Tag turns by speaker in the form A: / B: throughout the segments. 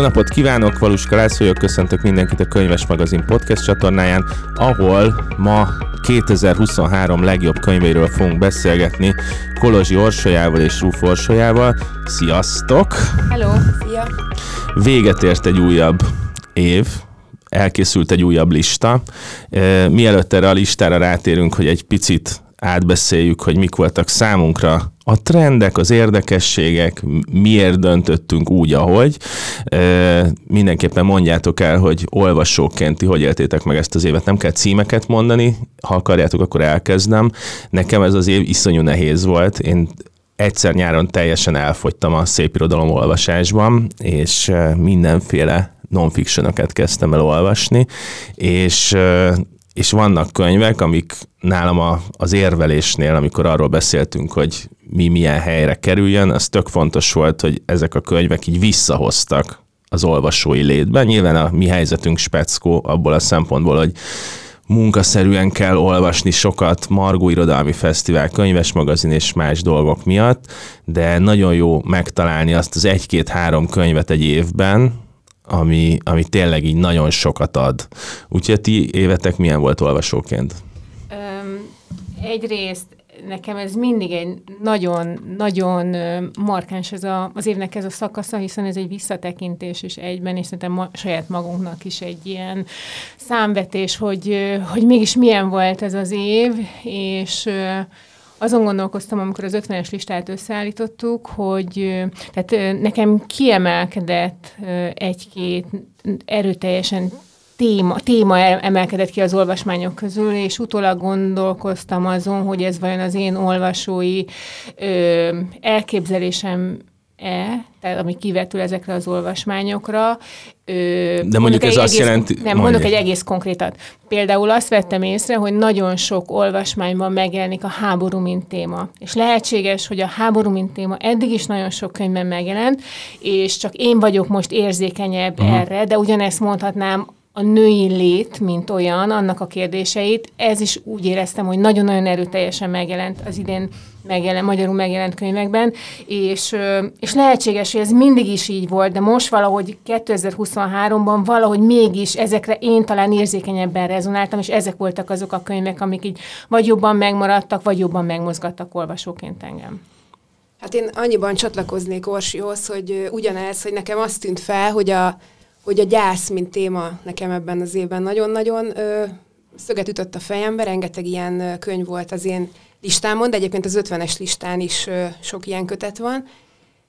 A: Jó napot kívánok, Valuska László vagyok, köszöntök mindenkit a Könyves Magazin podcast csatornáján, ahol ma 2023 legjobb könyveiről fogunk beszélgetni Kolozsi Orsolyával és Rúf Orsolyával. Sziasztok!
B: Hello! Szia!
A: Véget ért egy újabb év, elkészült egy újabb lista. Mielőtt erre a listára rátérünk, hogy egy picit átbeszéljük, hogy mik voltak számunkra a trendek, az érdekességek, miért döntöttünk úgy, ahogy. E, mindenképpen mondjátok el, hogy olvasóként ti hogy éltétek meg ezt az évet. Nem kell címeket mondani, ha akarjátok, akkor elkezdem. Nekem ez az év iszonyú nehéz volt. Én egyszer nyáron teljesen elfogytam a szép irodalom olvasásban, és mindenféle non-fictionokat kezdtem el olvasni, és és vannak könyvek, amik nálam a, az érvelésnél, amikor arról beszéltünk, hogy mi milyen helyre kerüljön, az tök fontos volt, hogy ezek a könyvek így visszahoztak az olvasói létben. Nyilván a mi helyzetünk speckó abból a szempontból, hogy munkaszerűen kell olvasni sokat Margó Irodalmi Fesztivál, könyves magazin és más dolgok miatt, de nagyon jó megtalálni azt az egy-két-három könyvet egy évben, ami, ami tényleg így nagyon sokat ad. Úgyhogy ti évetek milyen volt olvasóként?
B: Um, egyrészt nekem ez mindig egy nagyon-nagyon markáns ez a, az évnek ez a szakasza, hiszen ez egy visszatekintés is egyben, és szerintem ma, saját magunknak is egy ilyen számvetés, hogy, hogy mégis milyen volt ez az év, és azon gondolkoztam, amikor az 50-es listát összeállítottuk, hogy tehát nekem kiemelkedett egy-két erőteljesen téma, téma emelkedett ki az olvasmányok közül, és utólag gondolkoztam azon, hogy ez vajon az én olvasói ö, elképzelésem e, tehát ami kivetül ezekre az olvasmányokra.
A: Ö, De mondjuk ez azt
B: egész,
A: jelenti...
B: Nem, mondjuk mondjuk egy egész konkrétat. Például azt vettem észre, hogy nagyon sok olvasmányban megjelenik a háború, mint téma. És lehetséges, hogy a háború, mint téma eddig is nagyon sok könyvben megjelent, és csak én vagyok most érzékenyebb uh-huh. erre, de ugyanezt mondhatnám a női lét, mint olyan, annak a kérdéseit, ez is úgy éreztem, hogy nagyon-nagyon erőteljesen megjelent az idén megjelent, magyarul megjelent könyvekben, és, és lehetséges, hogy ez mindig is így volt, de most valahogy 2023-ban valahogy mégis ezekre én talán érzékenyebben rezonáltam, és ezek voltak azok a könyvek, amik így vagy jobban megmaradtak, vagy jobban megmozgattak olvasóként engem.
C: Hát én annyiban csatlakoznék Orsihoz, hogy ugyanez, hogy nekem azt tűnt fel, hogy a hogy a gyász, mint téma nekem ebben az évben nagyon-nagyon ö, szöget ütött a fejembe, rengeteg ilyen könyv volt az én listámon, de egyébként az 50-es listán is ö, sok ilyen kötet van.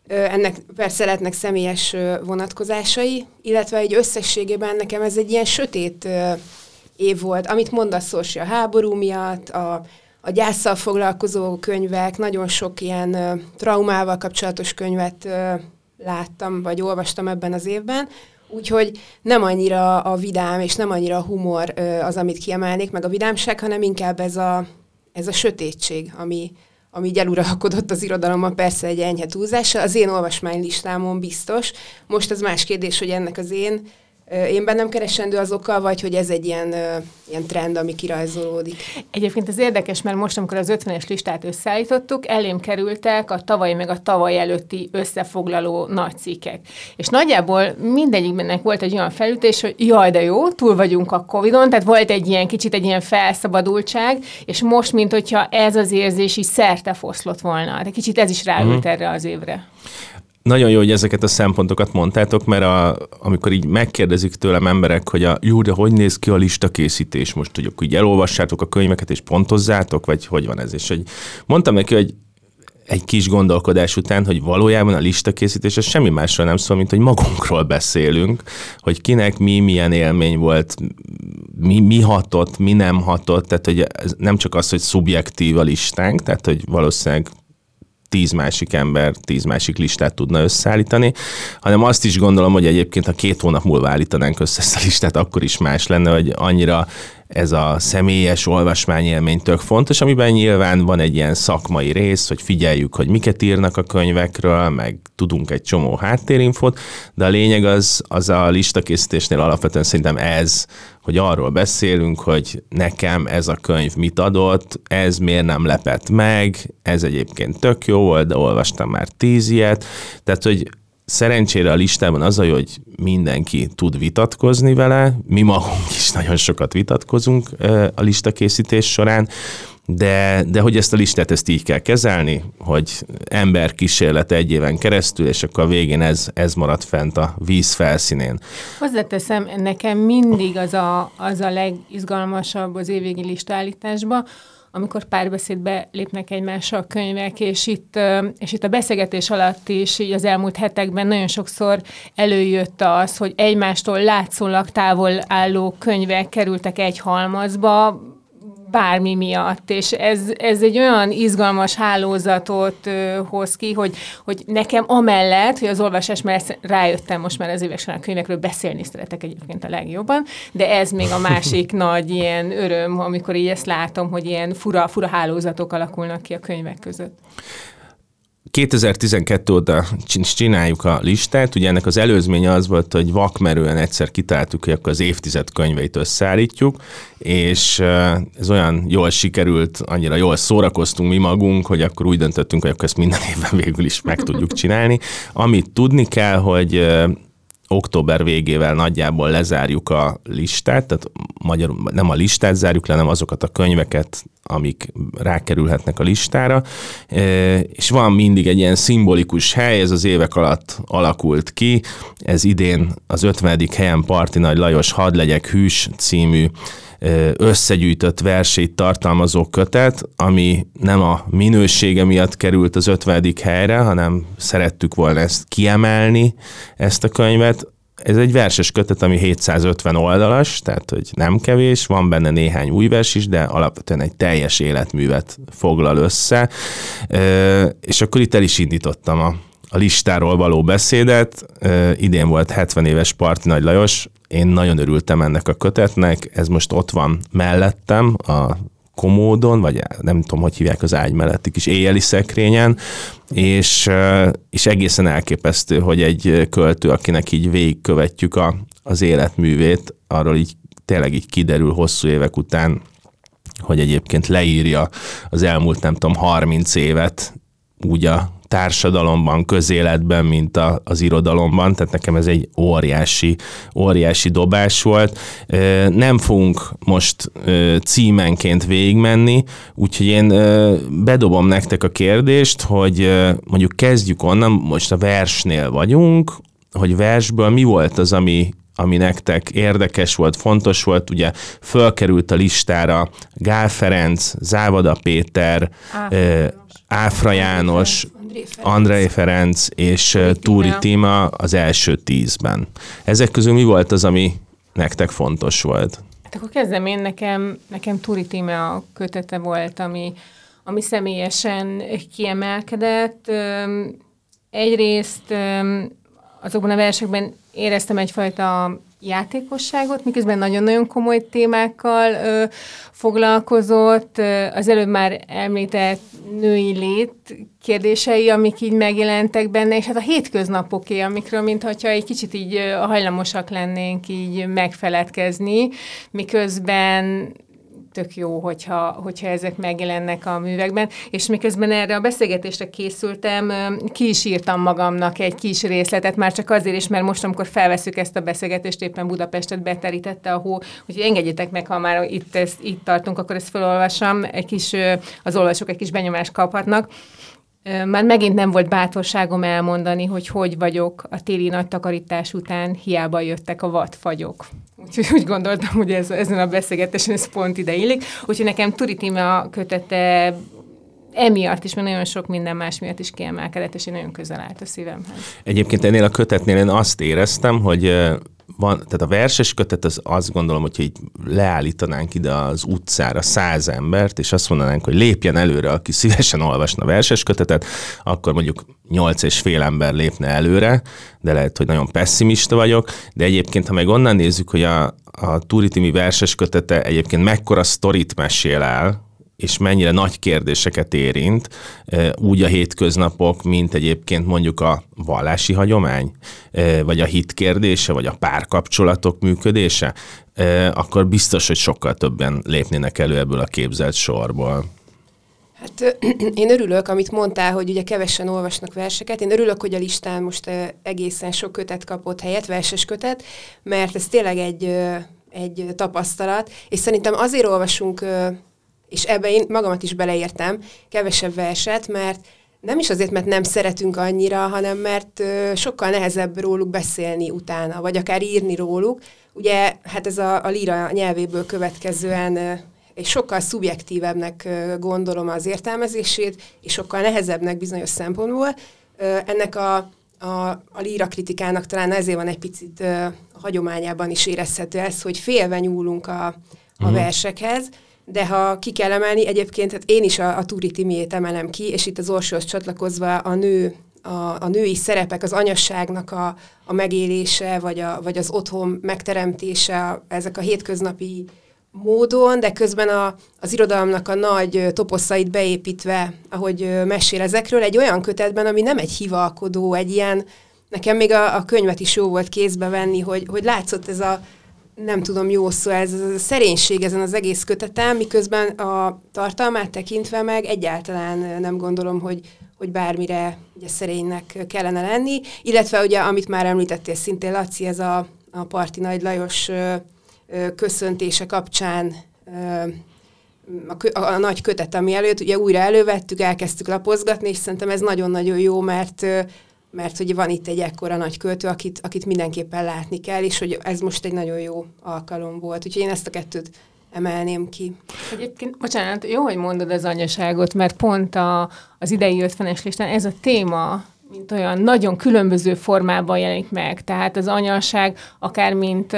C: Ö, ennek persze lehetnek személyes ö, vonatkozásai, illetve egy összességében nekem ez egy ilyen sötét ö, év volt, amit mondasz Orsi a háború miatt, a, a gyászsal foglalkozó könyvek, nagyon sok ilyen ö, traumával kapcsolatos könyvet ö, láttam, vagy olvastam ebben az évben, Úgyhogy nem annyira a vidám, és nem annyira a humor az, amit kiemelnék, meg a vidámság, hanem inkább ez a, ez a sötétség, ami, ami így eluralkodott az irodalomban, persze egy enyhe túlzása. Az én olvasmánylistámon biztos. Most az más kérdés, hogy ennek az én én bennem keresendő az oka, vagy hogy ez egy ilyen, ilyen trend, ami kirajzolódik?
B: Egyébként ez érdekes, mert most, amikor az 50-es listát összeállítottuk, elém kerültek a tavaly meg a tavaly előtti összefoglaló nagy cikkek. És nagyjából mindegyikbennek volt egy olyan felütés, hogy jaj, de jó, túl vagyunk a Covid-on, tehát volt egy ilyen kicsit egy ilyen felszabadultság, és most, mint hogyha ez az érzés is szerte foszlott volna. De kicsit ez is ráült uh-huh. erre az évre.
A: Nagyon jó, hogy ezeket a szempontokat mondtátok, mert a, amikor így megkérdezik tőlem emberek, hogy a jó, de hogy néz ki a lista készítés most, hogy akkor így elolvassátok a könyveket és pontozzátok, vagy hogy van ez? És hogy mondtam neki, hogy egy kis gondolkodás után, hogy valójában a listakészítés az semmi másról nem szól, mint hogy magunkról beszélünk, hogy kinek mi milyen élmény volt, mi, mi hatott, mi nem hatott, tehát hogy ez nem csak az, hogy szubjektív a listánk, tehát hogy valószínűleg tíz másik ember tíz másik listát tudna összeállítani, hanem azt is gondolom, hogy egyébként ha két hónap múlva állítanánk össze ezt a listát, akkor is más lenne, hogy annyira ez a személyes olvasmányélmény tök fontos, amiben nyilván van egy ilyen szakmai rész, hogy figyeljük, hogy miket írnak a könyvekről, meg tudunk egy csomó háttérinfot, de a lényeg az, az a listakészítésnél alapvetően szerintem ez, hogy arról beszélünk, hogy nekem ez a könyv mit adott, ez miért nem lepett meg, ez egyébként tök jó volt, de olvastam már tíz ilyet, tehát hogy Szerencsére a listában az a jó, hogy mindenki tud vitatkozni vele, mi magunk is nagyon sokat vitatkozunk a listakészítés során, de, de hogy ezt a listát ezt így kell kezelni, hogy ember kísérlet egy éven keresztül, és akkor a végén ez, ez marad fent a víz felszínén.
B: Hozzáteszem, nekem mindig az a, az a legizgalmasabb az évvégi listállításban, amikor párbeszédbe lépnek egymással a könyvek, és itt, és itt a beszélgetés alatt is, így az elmúlt hetekben nagyon sokszor előjött az, hogy egymástól látszólag távol álló könyvek kerültek egy halmazba, bármi miatt, és ez, ez egy olyan izgalmas hálózatot ö, hoz ki, hogy, hogy nekem amellett, hogy az olvasás mellett rájöttem most már az évek során a könyvekről beszélni szeretek egyébként a legjobban, de ez még a másik nagy ilyen öröm, amikor így ezt látom, hogy ilyen fura, fura hálózatok alakulnak ki a könyvek között.
A: 2012 óta csináljuk a listát, ugye ennek az előzménye az volt, hogy vakmerően egyszer kitáltuk, hogy akkor az évtized könyveit összeállítjuk, és ez olyan jól sikerült, annyira jól szórakoztunk mi magunk, hogy akkor úgy döntöttünk, hogy akkor ezt minden évben végül is meg tudjuk csinálni. Amit tudni kell, hogy október végével nagyjából lezárjuk a listát, tehát magyarul nem a listát zárjuk le, hanem azokat a könyveket, amik rákerülhetnek a listára, e, és van mindig egy ilyen szimbolikus hely, ez az évek alatt alakult ki, ez idén az 50. helyen Parti Nagy Lajos Hadd legyek hűs című összegyűjtött versét tartalmazó kötet, ami nem a minősége miatt került az 50. helyre, hanem szerettük volna ezt kiemelni, ezt a könyvet. Ez egy verses kötet, ami 750 oldalas, tehát hogy nem kevés, van benne néhány új vers is, de alapvetően egy teljes életművet foglal össze. És akkor itt el is indítottam a a listáról való beszédet. Idén volt 70 éves Parti Nagy Lajos, én nagyon örültem ennek a kötetnek, ez most ott van mellettem a komódon, vagy nem tudom, hogy hívják az ágy melletti kis éjjeli szekrényen, és, és egészen elképesztő, hogy egy költő, akinek így végigkövetjük a, az életművét, arról így tényleg így kiderül hosszú évek után, hogy egyébként leírja az elmúlt, nem tudom, 30 évet úgy a társadalomban, közéletben, mint a, az irodalomban, tehát nekem ez egy óriási, óriási dobás volt. Nem fogunk most címenként végigmenni, úgyhogy én bedobom nektek a kérdést, hogy mondjuk kezdjük onnan, most a versnél vagyunk, hogy versből mi volt az, ami, ami nektek érdekes volt, fontos volt, ugye fölkerült a listára Gál Ferenc, Závada Péter, Áfra János, Andrei Ferenc és Túri Tima az első tízben. Ezek közül mi volt az, ami nektek fontos volt?
B: Hát akkor kezdem én, nekem, nekem Túri Tima a kötete volt, ami, ami személyesen kiemelkedett. Egyrészt azokban a versekben éreztem egyfajta játékosságot, miközben nagyon-nagyon komoly témákkal ö, foglalkozott. Az előbb már említett női lét kérdései, amik így megjelentek benne, és hát a hétköznapoké, amikről mintha egy kicsit így hajlamosak lennénk így megfeledkezni, miközben tök jó, hogyha, hogyha ezek megjelennek a művekben. És miközben erre a beszélgetésre készültem, ki is írtam magamnak egy kis részletet, már csak azért is, mert most, amikor felveszük ezt a beszélgetést, éppen Budapestet beterítette a hó, úgyhogy engedjétek meg, ha már itt, ezt, itt tartunk, akkor ezt felolvasom, egy kis, az olvasók egy kis benyomást kaphatnak. Már megint nem volt bátorságom elmondani, hogy hogy vagyok a téli nagy takarítás után, hiába jöttek a vadfagyok. Úgyhogy úgy gondoltam, hogy ez, ezen a beszélgetésen ez pont ide illik. Úgyhogy nekem Turitime kötete emiatt is, mert nagyon sok minden más miatt is kiemelkedett, és én nagyon közel állt a szívemhez.
A: Egyébként ennél a kötetnél én azt éreztem, hogy van, tehát a verses kötet az azt gondolom, hogy így leállítanánk ide az utcára száz embert, és azt mondanánk, hogy lépjen előre, aki szívesen olvasna verses kötetet, akkor mondjuk nyolc és fél ember lépne előre, de lehet, hogy nagyon pessimista vagyok, de egyébként, ha meg onnan nézzük, hogy a, a Turitimi verses kötete egyébként mekkora sztorit mesél el, és mennyire nagy kérdéseket érint, úgy a hétköznapok, mint egyébként mondjuk a vallási hagyomány, vagy a hit kérdése, vagy a párkapcsolatok működése, akkor biztos, hogy sokkal többen lépnének elő ebből a képzelt sorból.
C: Hát én örülök, amit mondtál, hogy ugye kevesen olvasnak verseket. Én örülök, hogy a listán most egészen sok kötet kapott helyet, verses kötet, mert ez tényleg egy, egy tapasztalat, és szerintem azért olvasunk, és ebbe én magamat is beleértem, kevesebb verset, mert nem is azért, mert nem szeretünk annyira, hanem mert sokkal nehezebb róluk beszélni utána, vagy akár írni róluk. Ugye, hát ez a, a líra nyelvéből következően és sokkal szubjektívebbnek gondolom az értelmezését, és sokkal nehezebbnek bizonyos szempontból. Ennek a, a, a líra kritikának talán ezért van egy picit a hagyományában is érezhető ez, hogy félve nyúlunk a, a uh-huh. versekhez, de ha ki kell emelni, egyébként hát én is a, a Turi Timiét emelem ki, és itt az Orsóhoz csatlakozva a nő a, a női szerepek, az anyasságnak a, a megélése, vagy, a, vagy az otthon megteremtése, ezek a hétköznapi módon, de közben a, az irodalomnak a nagy toposzait beépítve, ahogy mesél ezekről, egy olyan kötetben, ami nem egy hivalkodó, egy ilyen, nekem még a, a könyvet is jó volt kézbe venni, hogy, hogy látszott ez a, nem tudom jó szó, ez, a szerénység ezen az egész kötetem, miközben a tartalmát tekintve meg egyáltalán nem gondolom, hogy, hogy bármire ugye szerénynek kellene lenni, illetve ugye, amit már említettél szintén, Laci, ez a, a Parti Nagy Lajos köszöntése kapcsán a, a, a nagy kötet, ami előtt, ugye újra elővettük, elkezdtük lapozgatni, és szerintem ez nagyon-nagyon jó, mert mert hogy van itt egy ekkora nagy költő, akit, akit mindenképpen látni kell, és hogy ez most egy nagyon jó alkalom volt. Úgyhogy én ezt a kettőt emelném ki.
B: Egyébként, bocsánat, jó, hogy mondod az anyaságot, mert pont a, az idei 50-es listán ez a téma mint olyan nagyon különböző formában jelenik meg. Tehát az anyaság akár mint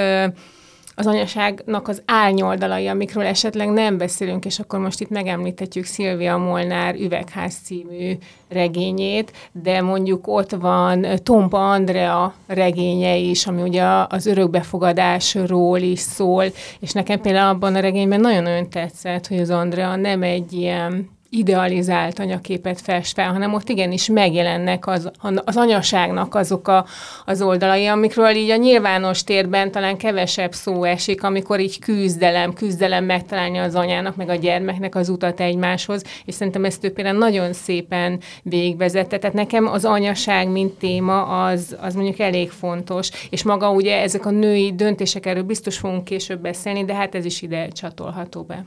B: az anyaságnak az árnyoldalai, amikről esetleg nem beszélünk, és akkor most itt megemlíthetjük Szilvia Molnár Üvegház című regényét, de mondjuk ott van Tompa Andrea regénye is, ami ugye az örökbefogadásról is szól, és nekem például abban a regényben nagyon-nagyon tetszett, hogy az Andrea nem egy ilyen idealizált anyaképet fest fel, hanem ott igenis megjelennek az, az anyaságnak azok a, az oldalai, amikről így a nyilvános térben talán kevesebb szó esik, amikor így küzdelem, küzdelem megtalálni az anyának, meg a gyermeknek az utat egymáshoz, és szerintem ezt ő például nagyon szépen végigvezette. Tehát nekem az anyaság, mint téma, az, az mondjuk elég fontos, és maga ugye ezek a női döntések, erről biztos fogunk később beszélni, de hát ez is ide csatolható be.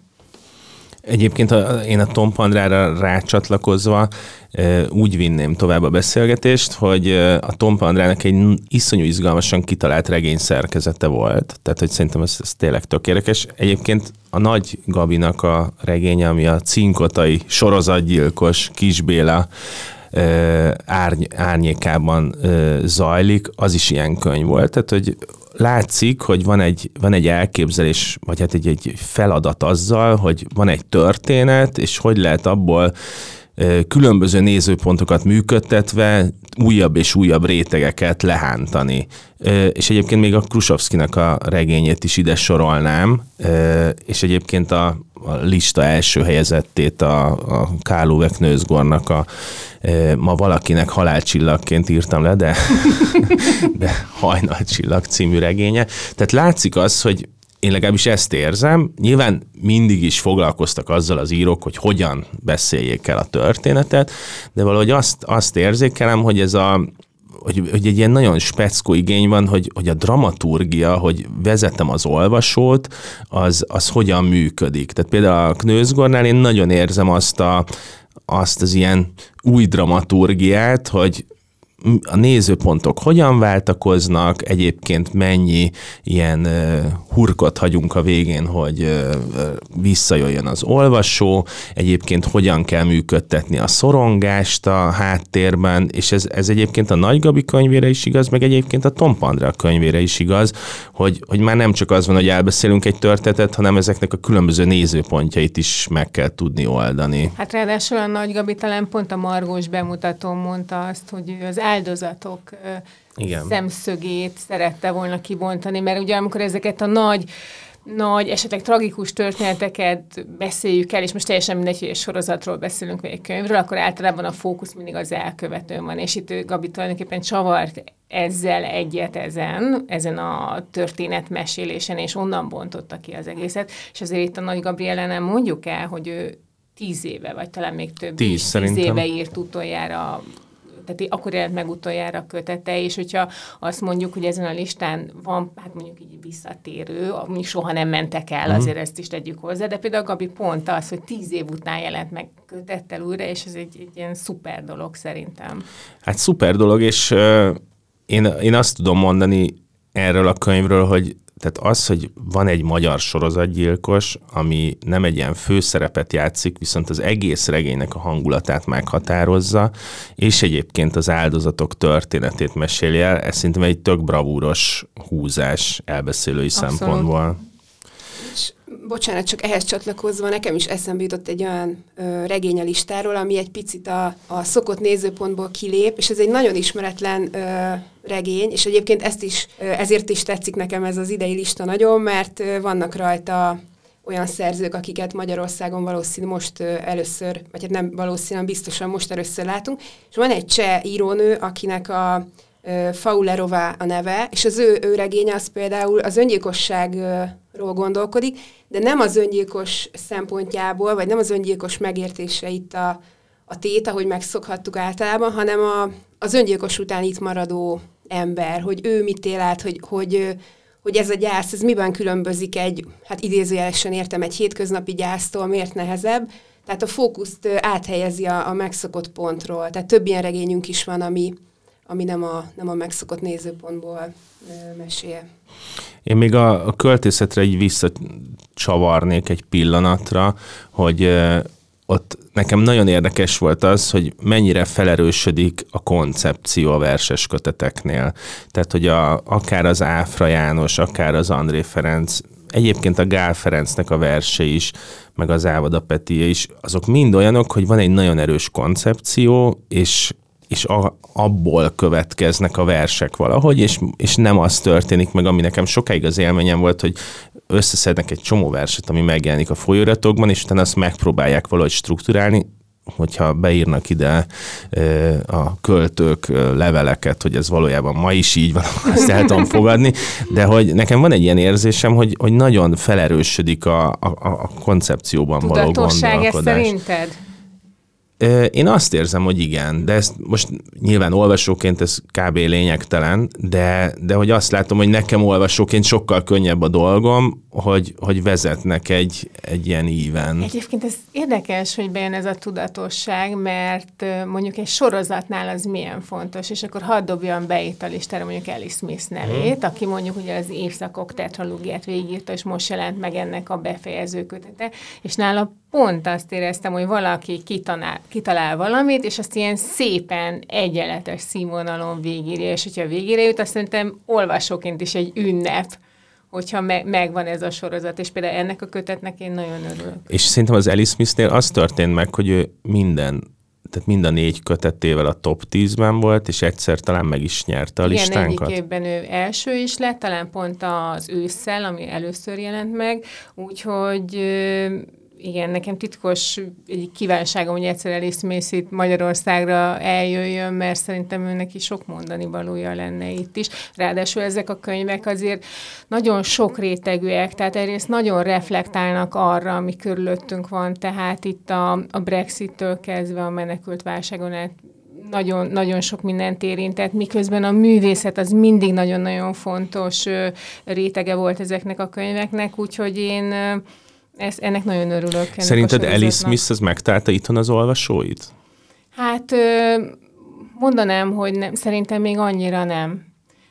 A: Egyébként a, én a Tom Pandrára rácsatlakozva úgy vinném tovább a beszélgetést, hogy a Tom Pandrának egy iszonyú izgalmasan kitalált regény szerkezete volt. Tehát, hogy szerintem ez, ez tényleg tökéletes. Egyébként a Nagy Gabinak a regénye, ami a cinkotai sorozatgyilkos Kisbéla árny, árnyékában zajlik, az is ilyen könyv volt. Tehát, hogy látszik, hogy van egy, van egy elképzelés, vagy hát egy, egy feladat azzal, hogy van egy történet, és hogy lehet abból különböző nézőpontokat működtetve újabb és újabb rétegeket lehántani. És egyébként még a Krusovszkinak a regényét is ide sorolnám, és egyébként a, a lista első helyezettét a, a Kálóvek Nőzgornak a ma valakinek halálcsillagként írtam le, de, de hajnalcsillag című regénye. Tehát látszik az, hogy én legalábbis ezt érzem. Nyilván mindig is foglalkoztak azzal az írók, hogy hogyan beszéljék el a történetet, de valahogy azt, azt érzékelem, hogy ez a, hogy, hogy egy ilyen nagyon speckó igény van, hogy, hogy a dramaturgia, hogy vezetem az olvasót, az, az hogyan működik. Tehát például a Knőzgornál én nagyon érzem azt a, azt az ilyen új dramaturgiát, hogy a nézőpontok hogyan váltakoznak, egyébként mennyi ilyen uh, hurkot hagyunk a végén, hogy uh, visszajöjjön az olvasó, egyébként hogyan kell működtetni a szorongást a háttérben, és ez, ez egyébként a Nagy Gabi könyvére is igaz, meg egyébként a Tom Pandra könyvére is igaz, hogy, hogy már nem csak az van, hogy elbeszélünk egy történetet, hanem ezeknek a különböző nézőpontjait is meg kell tudni oldani.
B: Hát ráadásul a Nagy Gabi talán pont a Margós bemutató mondta azt, hogy az áldozatok Igen. szemszögét szerette volna kibontani, mert ugye amikor ezeket a nagy nagy, esetleg tragikus történeteket beszéljük el, és most teljesen mindegy, hogy egy sorozatról beszélünk, vagy egy könyvről, akkor általában a fókusz mindig az elkövetőn van, és itt Gabi tulajdonképpen csavart ezzel egyet ezen, ezen a történetmesélésen, és onnan bontotta ki az egészet, és azért itt a Nagy Gabriele nem mondjuk el, hogy ő tíz éve, vagy talán még több
A: tíz,
B: is,
A: szerintem.
B: tíz éve írt utoljára tehát akkor jelent meg utoljára kötete, és hogyha azt mondjuk, hogy ezen a listán van, hát mondjuk így visszatérő, ami soha nem mentek el, mm. azért ezt is tegyük hozzá, de például Gabi pont az, hogy tíz év után jelent meg kötettel újra, és ez egy, egy ilyen szuper dolog szerintem.
A: Hát szuper dolog, és uh, én, én azt tudom mondani erről a könyvről, hogy tehát az, hogy van egy magyar sorozatgyilkos, ami nem egy ilyen főszerepet játszik, viszont az egész regénynek a hangulatát meghatározza, és egyébként az áldozatok történetét meséli el, ez szerintem egy tök bravúros húzás elbeszélői Abszolút. szempontból
C: bocsánat, csak ehhez csatlakozva nekem is eszembe jutott egy olyan ö, regény a listáról, ami egy picit a, a szokott nézőpontból kilép, és ez egy nagyon ismeretlen ö, regény, és egyébként ezt is, ö, ezért is tetszik nekem ez az idei lista nagyon, mert ö, vannak rajta olyan szerzők, akiket Magyarországon valószínű most először, vagy hát nem valószínűen, biztosan most először látunk, és van egy cseh írónő, akinek a Faulerová a neve, és az ő, ő regénye az például az öngyilkosságról gondolkodik, de nem az öngyilkos szempontjából, vagy nem az öngyilkos megértése itt a, a tét, ahogy megszokhattuk általában, hanem a, az öngyilkos után itt maradó ember, hogy ő mit él át, hogy, hogy, hogy ez a gyász, ez miben különbözik egy, hát idézőjelesen értem, egy hétköznapi gyásztól, miért nehezebb, tehát a fókuszt áthelyezi a, a megszokott pontról. Tehát több ilyen regényünk is van, ami, ami nem a, nem a megszokott nézőpontból mesél.
A: Én még a, a költészetre így visszacsavarnék egy pillanatra, hogy ott nekem nagyon érdekes volt az, hogy mennyire felerősödik a koncepció a verses köteteknél. Tehát, hogy a, akár az Áfra János, akár az André Ferenc, egyébként a Gál Ferencnek a verse is, meg az Ávada Peti is, azok mind olyanok, hogy van egy nagyon erős koncepció, és és a, abból következnek a versek valahogy, és, és nem az történik meg, ami nekem sokáig az élményem volt, hogy összeszednek egy csomó verset, ami megjelenik a folyóiratokban, és utána azt megpróbálják valahogy strukturálni, hogyha beírnak ide a költők leveleket, hogy ez valójában ma is így van, azt el tudom fogadni, de hogy nekem van egy ilyen érzésem, hogy, hogy nagyon felerősödik a, a, a koncepcióban való gondolkodás. ez
B: szerinted?
A: Én azt érzem, hogy igen, de ezt most nyilván olvasóként ez kb. lényegtelen, de, de hogy azt látom, hogy nekem olvasóként sokkal könnyebb a dolgom, hogy, hogy vezetnek egy, egy ilyen íven.
B: Egyébként ez érdekes, hogy bejön ez a tudatosság, mert mondjuk egy sorozatnál az milyen fontos, és akkor hadd dobjam be itt a listára mondjuk Alice Smith nevét, hmm. aki mondjuk ugye az évszakok tetralógiát végigírta, és most jelent meg ennek a befejező kötete, és nála pont azt éreztem, hogy valaki kitanál, kitalál valamit, és azt ilyen szépen egyenletes színvonalon végírja, és hogyha végére jut, azt szerintem olvasóként is egy ünnep, hogyha me- megvan ez a sorozat, és például ennek a kötetnek én nagyon örülök.
A: És szerintem az Alice Smithnél az történt meg, hogy ő minden tehát mind a négy kötetével a top 10-ben volt, és egyszer talán meg is nyerte a Igen, listánkat.
B: egyik évben ő első is lett, talán pont az ősszel, ami először jelent meg, úgyhogy igen, nekem titkos egy kívánságom, hogy egyszer Alice itt Magyarországra eljöjjön, mert szerintem őnek is sok mondani valója lenne itt is. Ráadásul ezek a könyvek azért nagyon sok rétegűek, tehát egyrészt nagyon reflektálnak arra, ami körülöttünk van, tehát itt a, a Brexit-től kezdve a menekült válságon át nagyon, nagyon sok mindent érintett, miközben a művészet az mindig nagyon-nagyon fontos rétege volt ezeknek a könyveknek, úgyhogy én ez, ennek nagyon örülök. Ennek
A: Szerinted Alice Smith az megtalálta itthon az olvasóit?
B: Hát mondanám, hogy nem, szerintem még annyira nem.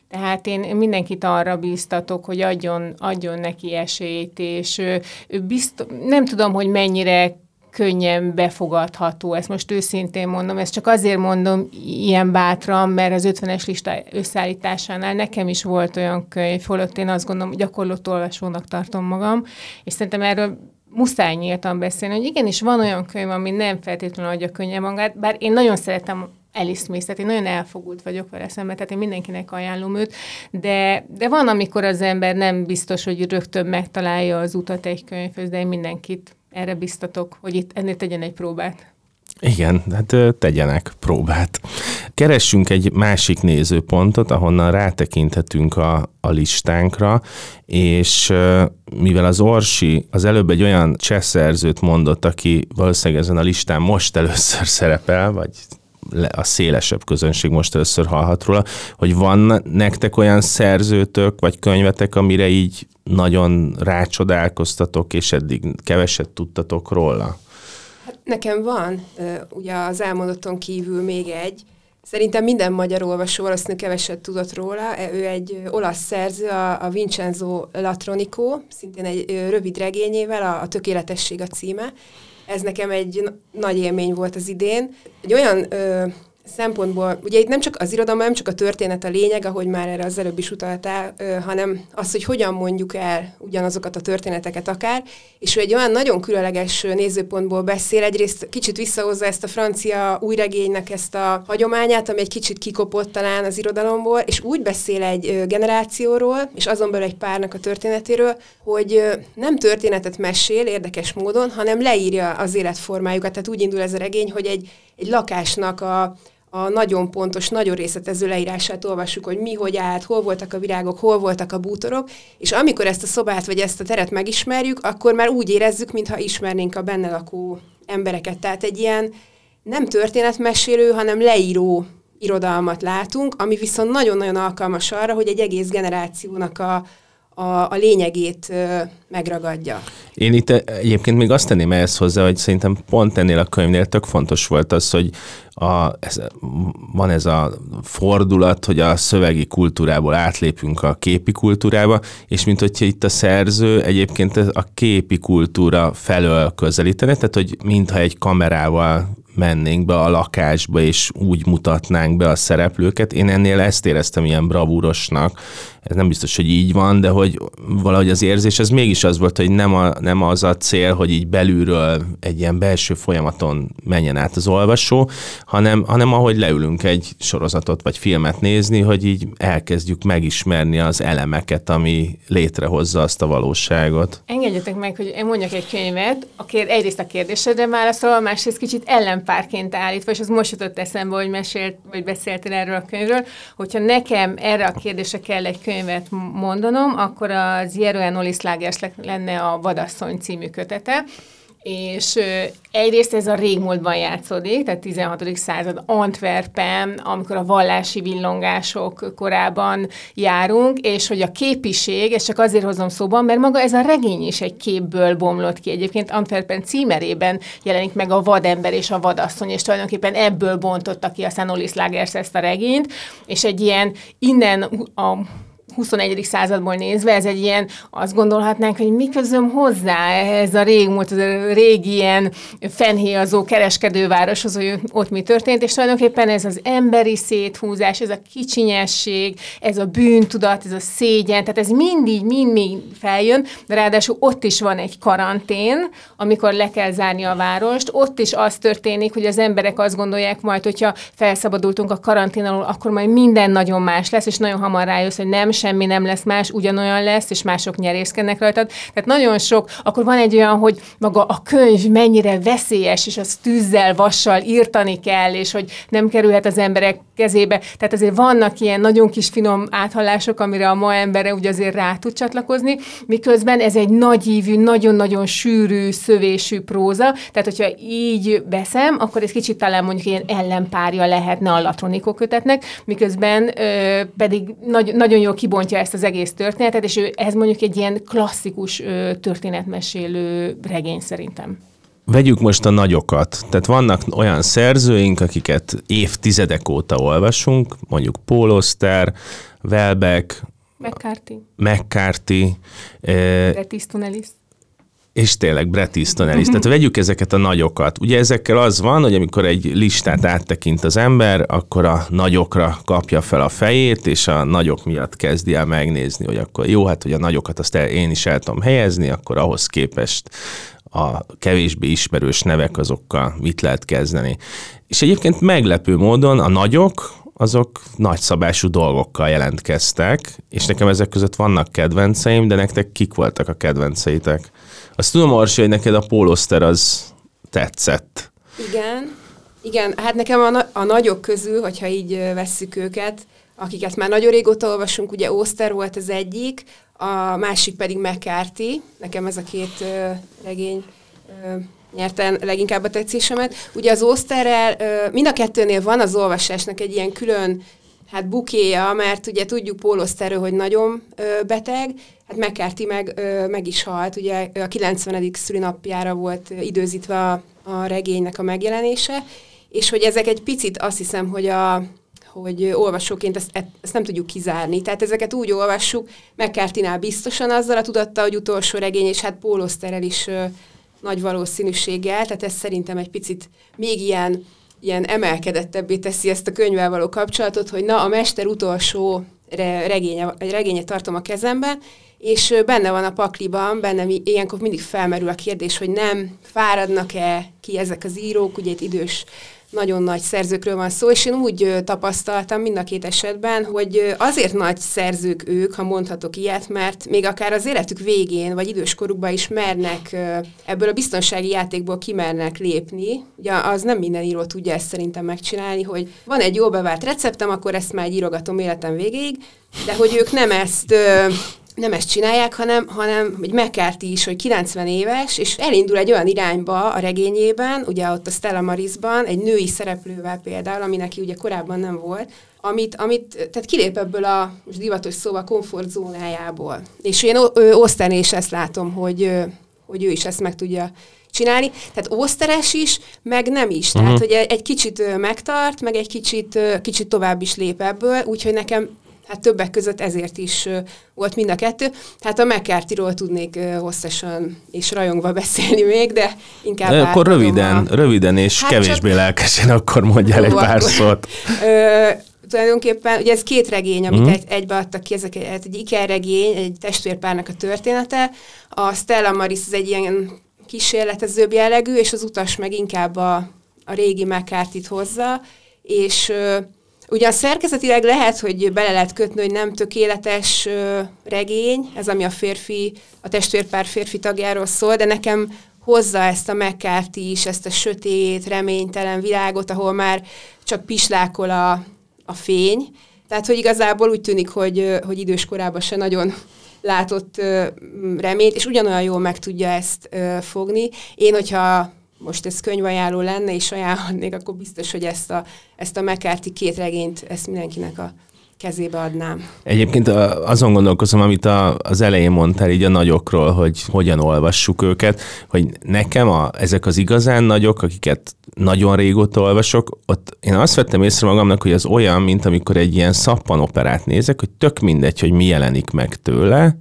B: Tehát én mindenkit arra bíztatok, hogy adjon, adjon neki esélyt, és ő, ő bizt, nem tudom, hogy mennyire könnyen befogadható. Ezt most őszintén mondom, ezt csak azért mondom ilyen bátran, mert az 50-es lista összeállításánál nekem is volt olyan könyv, holott én azt gondolom, gyakorlott olvasónak tartom magam, és szerintem erről muszáj nyíltan beszélni, hogy igenis van olyan könyv, ami nem feltétlenül adja könnyen magát, bár én nagyon szeretem tehát én nagyon elfogult vagyok vele szemben, tehát én mindenkinek ajánlom őt, de, de van, amikor az ember nem biztos, hogy rögtön megtalálja az utat egy könyvhöz, de én mindenkit erre biztatok, hogy itt ennél tegyen egy próbát.
A: Igen, hát tegyenek próbát. keressünk egy másik nézőpontot, ahonnan rátekinthetünk a, a listánkra, és mivel az Orsi az előbb egy olyan csehszerzőt mondott, aki valószínűleg ezen a listán most először szerepel, vagy a szélesebb közönség most először hallhat róla, hogy van nektek olyan szerzőtök, vagy könyvetek, amire így nagyon rácsodálkoztatok, és eddig keveset tudtatok róla?
C: Hát nekem van, ugye az elmondotton kívül még egy, Szerintem minden magyar olvasó valószínűleg keveset tudott róla. E, ő egy olasz szerző, a Vincenzo Latronico, szintén egy rövid regényével, a, Tökéletesség a címe. Ez nekem egy nagy élmény volt az idén. Egy olyan ö, szempontból, ugye itt nem csak az irodalom, nem csak a történet a lényeg, ahogy már erre az előbb is utaltál, hanem az, hogy hogyan mondjuk el ugyanazokat a történeteket akár, és ő egy olyan nagyon különleges nézőpontból beszél, egyrészt kicsit visszahozza ezt a francia újregénynek ezt a hagyományát, ami egy kicsit kikopott talán az irodalomból, és úgy beszél egy generációról, és azon belül egy párnak a történetéről, hogy nem történetet mesél érdekes módon, hanem leírja az életformájukat. Tehát úgy indul ez a regény, hogy egy, egy lakásnak a a nagyon pontos, nagyon részletező leírását olvassuk, hogy mi, hogy állt, hol voltak a virágok, hol voltak a bútorok, és amikor ezt a szobát vagy ezt a teret megismerjük, akkor már úgy érezzük, mintha ismernénk a benne lakó embereket. Tehát egy ilyen nem történetmesélő, hanem leíró irodalmat látunk, ami viszont nagyon-nagyon alkalmas arra, hogy egy egész generációnak a, a, a lényegét ö, megragadja.
A: Én itt egyébként még azt tenném ehhez hozzá, hogy szerintem pont ennél a könyvnél tök fontos volt az, hogy a, ez, van ez a fordulat, hogy a szövegi kultúrából átlépünk a képi kultúrába, és mint hogyha itt a szerző egyébként a képi kultúra felől közelítene, tehát hogy mintha egy kamerával mennénk be a lakásba, és úgy mutatnánk be a szereplőket. Én ennél ezt éreztem ilyen bravúrosnak. Ez nem biztos, hogy így van, de hogy valahogy az érzés az mégis az volt, hogy nem, a, nem az a cél, hogy így belülről egy ilyen belső folyamaton menjen át az olvasó, hanem, hanem ahogy leülünk egy sorozatot vagy filmet nézni, hogy így elkezdjük megismerni az elemeket, ami létrehozza azt a valóságot.
B: Engedjetek meg, hogy én mondjak egy könyvet, a kér, egyrészt a kérdésedre válaszol, másrészt kicsit ellenpárként állítva, és az most jutott eszembe, hogy mesélt, vagy beszéltél erről a könyvről, hogyha nekem erre a kérdésre kell egy könyvet mondanom, akkor az Jeroen Olis lenne a Vadasszony című kötete, és egyrészt ez a régmúltban játszódik, tehát 16. század Antwerpen, amikor a vallási villongások korában járunk, és hogy a képiség, ezt csak azért hozom szóban, mert maga ez a regény is egy képből bomlott ki. Egyébként Antwerpen címerében jelenik meg a vadember és a vadasszony, és tulajdonképpen ebből bontotta ki a Szenolis Lagers ezt a regényt, és egy ilyen innen a 21. századból nézve ez egy ilyen, azt gondolhatnánk, hogy mi közöm hozzá ez a régmúlt, ez a régi ilyen fenhéjazó kereskedővároshoz, hogy ott mi történt, és tulajdonképpen ez az emberi széthúzás, ez a kicsinyesség, ez a bűntudat, ez a szégyen, tehát ez mindig, mind-mind feljön, de ráadásul ott is van egy karantén, amikor le kell zárni a várost, ott is az történik, hogy az emberek azt gondolják majd, hogyha felszabadultunk a karantén alól, akkor majd minden nagyon más lesz, és nagyon hamar rájössz, hogy nem, semmi nem lesz más, ugyanolyan lesz, és mások nyerészkednek rajtad. Tehát nagyon sok, akkor van egy olyan, hogy maga a könyv mennyire veszélyes, és az tűzzel, vassal írtani kell, és hogy nem kerülhet az emberek kezébe. Tehát azért vannak ilyen nagyon kis finom áthallások, amire a ma embere úgy azért rá tud csatlakozni, miközben ez egy nagyívű, nagyon-nagyon sűrű, szövésű próza, tehát hogyha így veszem, akkor ez kicsit talán mondjuk ilyen ellenpárja lehetne a latronikó kötetnek, miközben ö, pedig nagy, nagyon jól kibont kibontja ezt az egész történetet, és ő, ez mondjuk egy ilyen klasszikus ö, történetmesélő regény szerintem.
A: Vegyük most a nagyokat. Tehát vannak olyan szerzőink, akiket évtizedek óta olvasunk, mondjuk Paul Oster, Welbeck,
B: McCarthy.
A: McCarthy.
B: Ellis
A: és tényleg Bret Easton Ellis. Tehát vegyük ezeket a nagyokat. Ugye ezekkel az van, hogy amikor egy listát áttekint az ember, akkor a nagyokra kapja fel a fejét, és a nagyok miatt kezdi el megnézni, hogy akkor jó, hát hogy a nagyokat azt én is el tudom helyezni, akkor ahhoz képest a kevésbé ismerős nevek azokkal mit lehet kezdeni. És egyébként meglepő módon a nagyok, azok nagyszabású dolgokkal jelentkeztek, és nekem ezek között vannak kedvenceim, de nektek kik voltak a kedvenceitek? Azt tudom, Orsi, hogy neked a pólószter az tetszett.
C: Igen. Igen, hát nekem a, na- a nagyok közül, hogyha így vesszük őket, akiket már nagyon régóta olvasunk, ugye Oster volt az egyik, a másik pedig McCarthy, nekem ez a két ö, regény ö, nyerte leginkább a tetszésemet. Ugye az Osterrel mind a kettőnél van az olvasásnak egy ilyen külön hát bukéja, mert ugye tudjuk Paul Osterről, hogy nagyon ö, beteg, hát McCarthy meg, ö, meg is halt, ugye a 90. szülinapjára volt időzítve a, a regénynek a megjelenése, és hogy ezek egy picit azt hiszem, hogy a hogy olvasóként ezt, ezt nem tudjuk kizárni. Tehát ezeket úgy olvassuk, McCarthy-nál biztosan azzal a tudatta, hogy utolsó regény, és hát Paul Osterrel is ö, nagy valószínűséggel, tehát ez szerintem egy picit még ilyen, ilyen emelkedettebbé teszi ezt a könyvvel való kapcsolatot, hogy na, a mester utolsó re, regénye, regénye tartom a kezemben, és benne van a pakliban, benne mi, ilyenkor mindig felmerül a kérdés, hogy nem fáradnak-e ki ezek az írók, ugye itt idős nagyon nagy szerzőkről van szó, és én úgy tapasztaltam mind a két esetben, hogy azért nagy szerzők ők, ha mondhatok ilyet, mert még akár az életük végén, vagy időskorukban is mernek ebből a biztonsági játékból kimernek lépni. Ugye az nem minden író tudja ezt szerintem megcsinálni, hogy van egy jó bevált receptem, akkor ezt már írogatom életem végéig, de hogy ők nem ezt nem ezt csinálják, hanem, hanem hogy McCarthy is, hogy 90 éves, és elindul egy olyan irányba a regényében, ugye ott a Stella Marisban, egy női szereplővel például, ami neki ugye korábban nem volt, amit, amit tehát kilép ebből a, most divatos szóval, komfortzónájából. És én Osztán is ezt látom, hogy, hogy ő is ezt meg tudja csinálni. Tehát ószteres is, meg nem is. Tehát,
A: Mhm.
C: hogy egy kicsit megtart, meg egy kicsit, kicsit tovább is lép ebből, úgyhogy nekem hát többek között ezért is volt mind a kettő. Hát a McCarthy-ról tudnék hosszasan és rajongva beszélni még, de inkább
A: De akkor röviden,
C: a-
A: röviden és
C: Hát
A: kevésbé
C: csak-
A: lelkesen akkor mondjál egy pár szót.
C: Ö, tulajdonképpen, ugye ez két regény, amit mm. egy, egybeadtak ki, ezek egy, egy ikerregény, egy testvérpárnak a története. A Stella Maris az egy ilyen kísérletezőbb jellegű, és az utas meg inkább a, a régi McCarthy-t hozza, és Ugyan szerkezetileg lehet, hogy bele lehet kötni, hogy nem tökéletes regény, ez ami a férfi, a testvérpár férfi tagjáról szól, de nekem hozza ezt a McCarthy is, ezt a sötét, reménytelen világot, ahol már csak pislákol a, a fény. Tehát, hogy igazából úgy tűnik, hogy, hogy idős korában se nagyon látott reményt, és ugyanolyan jól meg tudja ezt fogni. Én, hogyha most ez könyvajánló lenne, és ajánlhatnék, akkor biztos, hogy ezt a, ezt a McCarthy két regényt, ezt mindenkinek a kezébe adnám.
A: Egyébként azon gondolkozom, amit a, az elején mondtál így a nagyokról, hogy hogyan olvassuk őket, hogy nekem a, ezek az igazán nagyok, akiket nagyon régóta olvasok, ott én azt vettem észre magamnak, hogy az olyan, mint amikor egy ilyen szappanoperát nézek, hogy tök mindegy, hogy mi jelenik meg tőle,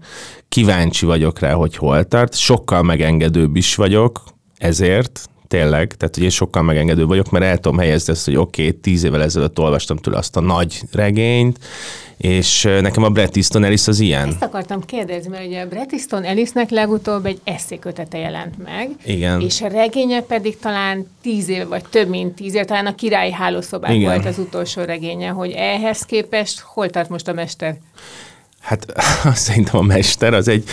A: kíváncsi vagyok rá, hogy hol tart, sokkal megengedőbb is vagyok ezért, tényleg, tehát hogy én sokkal megengedőbb vagyok, mert el tudom helyezni ezt, hogy oké, okay, tíz évvel ezelőtt olvastam tőle azt a nagy regényt, és nekem a Bret Easton Ellis az ilyen.
B: Ezt akartam kérdezni, mert ugye Bret Easton Ellisnek legutóbb egy eszékötete jelent meg,
A: Igen.
B: és a regénye pedig talán tíz év, vagy több mint tíz év, talán a királyi hálószobák
A: Igen.
B: volt az utolsó regénye, hogy ehhez képest hol tart most a mester?
A: Hát szerintem a mester az egy,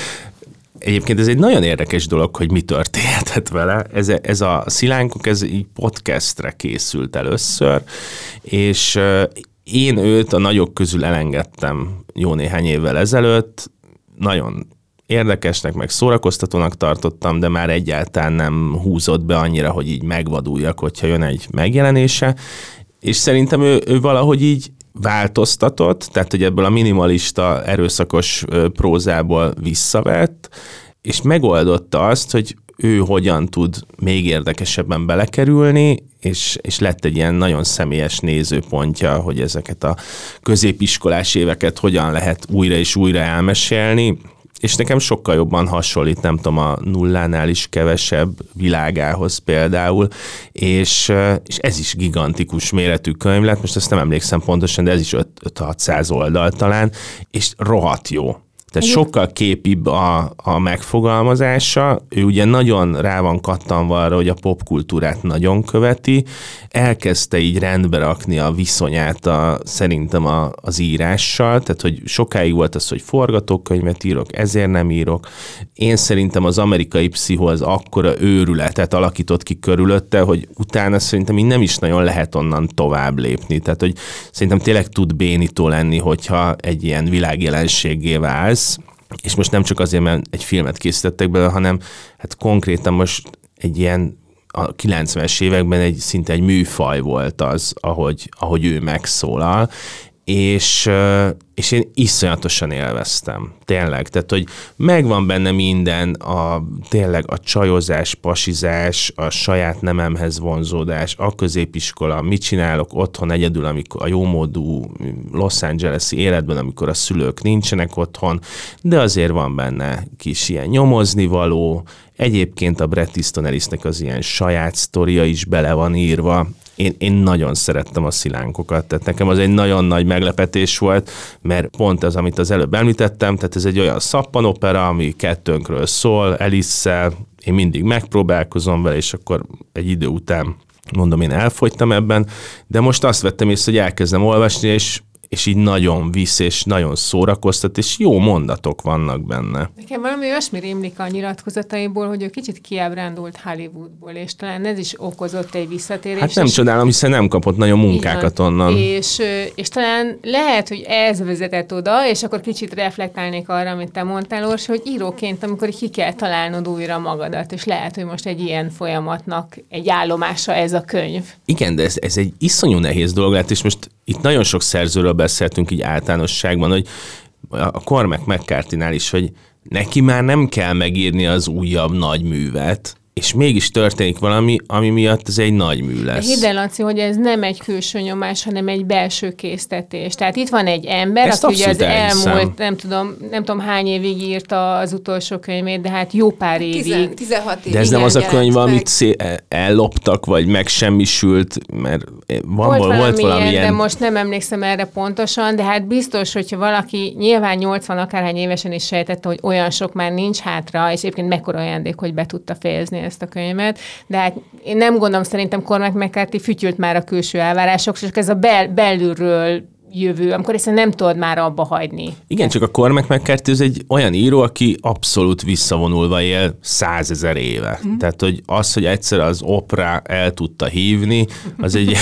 A: egyébként ez egy nagyon érdekes dolog, hogy mi történhetett vele. Ez, ez a szilánkok, ez így podcastre készült először, és én őt a nagyok közül elengedtem jó néhány évvel ezelőtt, nagyon érdekesnek, meg szórakoztatónak tartottam, de már egyáltalán nem húzott be annyira, hogy így megvaduljak, hogyha jön egy megjelenése, és szerintem ő, ő valahogy így változtatott, tehát hogy ebből a minimalista, erőszakos prózából visszavett, és megoldotta azt, hogy ő hogyan tud még érdekesebben belekerülni, és, és lett egy ilyen nagyon személyes nézőpontja, hogy ezeket a középiskolás éveket hogyan lehet újra és újra elmesélni, és nekem sokkal jobban hasonlít, nem tudom, a nullánál is kevesebb világához például, és, és ez is gigantikus méretű könyv lett, most ezt nem emlékszem pontosan, de ez is 5-600 oldal talán, és rohadt jó. Tehát sokkal képibb a, a megfogalmazása. Ő ugye nagyon rá van kattanva arra, hogy a popkultúrát nagyon követi. Elkezdte így rendbe rakni a viszonyát a, szerintem a, az írással, tehát hogy sokáig volt az, hogy forgatókönyvet írok, ezért nem írok. Én szerintem az amerikai pszichó az akkora őrületet alakított ki körülötte, hogy utána szerintem így nem is nagyon lehet onnan tovább lépni. Tehát, hogy szerintem tényleg tud bénító lenni, hogyha egy ilyen világjelenségé válsz, és most nem csak azért, mert egy filmet készítettek bele, hanem hát konkrétan most egy ilyen a 90-es években egy szinte egy műfaj volt az, ahogy, ahogy ő megszólal, és, és én iszonyatosan élveztem, tényleg. Tehát, hogy megvan benne minden, a, tényleg a csajozás, pasizás, a saját nememhez vonzódás, a középiskola, mit csinálok otthon egyedül, amikor a jómódú Los Angeles-i életben, amikor a szülők nincsenek otthon, de azért van benne kis ilyen nyomozni való, Egyébként a Bret Easton Ellisnek az ilyen saját sztoria is bele van írva, én, én nagyon szerettem a szilánkokat, tehát nekem az egy nagyon nagy meglepetés volt, mert pont ez, amit az előbb említettem, tehát ez egy olyan szappanopera, ami kettőnkről szól, Elisszel, én mindig megpróbálkozom vele, és akkor egy idő után mondom, én elfogytam ebben, de most azt vettem észre, hogy elkezdem olvasni, és és így nagyon visz, és nagyon szórakoztat, és jó mondatok vannak benne.
B: Nekem valami olyasmi rémlik a nyilatkozataiból, hogy ő kicsit kiábrándult Hollywoodból, és talán ez is okozott egy visszatérést.
A: Hát nem csodálom, hiszen nem kapott nagyon munkákat Igen. onnan.
B: És, és talán lehet, hogy ez vezetett oda, és akkor kicsit reflektálnék arra, amit te mondtál, Orsi, hogy íróként, amikor ki kell találnod újra magadat, és lehet, hogy most egy ilyen folyamatnak egy állomása ez a könyv.
A: Igen, de ez, ez egy iszonyú nehéz dolog lett, és most itt nagyon sok szerzőről beszéltünk így általánosságban, hogy a Cormac mccarthy is, hogy neki már nem kell megírni az újabb nagy művet, és mégis történik valami, ami miatt ez egy nagy mű lesz.
B: Hidd el, Laci, hogy ez nem egy külső nyomás, hanem egy belső késztetés. Tehát itt van egy ember, Ezt aki ugye az elhiszem. elmúlt, nem tudom, nem tudom hány évig írta az utolsó könyvét, de hát jó pár évig.
C: 16 évig.
A: De ez nem az a könyv, meg. amit szé- elloptak, vagy megsemmisült, mert van, volt, valami, volt valami ilyen,
B: de most nem emlékszem erre pontosan, de hát biztos, hogyha valaki nyilván 80 akárhány évesen is sejtette, hogy olyan sok már nincs hátra, és egyébként mekkora ajándék, hogy be tudta fejezni ezt a könyvet, de hát én nem gondolom, szerintem Cormac McCarthy fütyült már a külső elvárások, csak ez a bel, belülről jövő, amikor ezt nem tudod már abba hagyni.
A: Igen, csak a Cormac McCarthy az egy olyan író, aki abszolút visszavonulva él százezer éve. Mm. Tehát, hogy az, hogy egyszer az opera el tudta hívni, az egy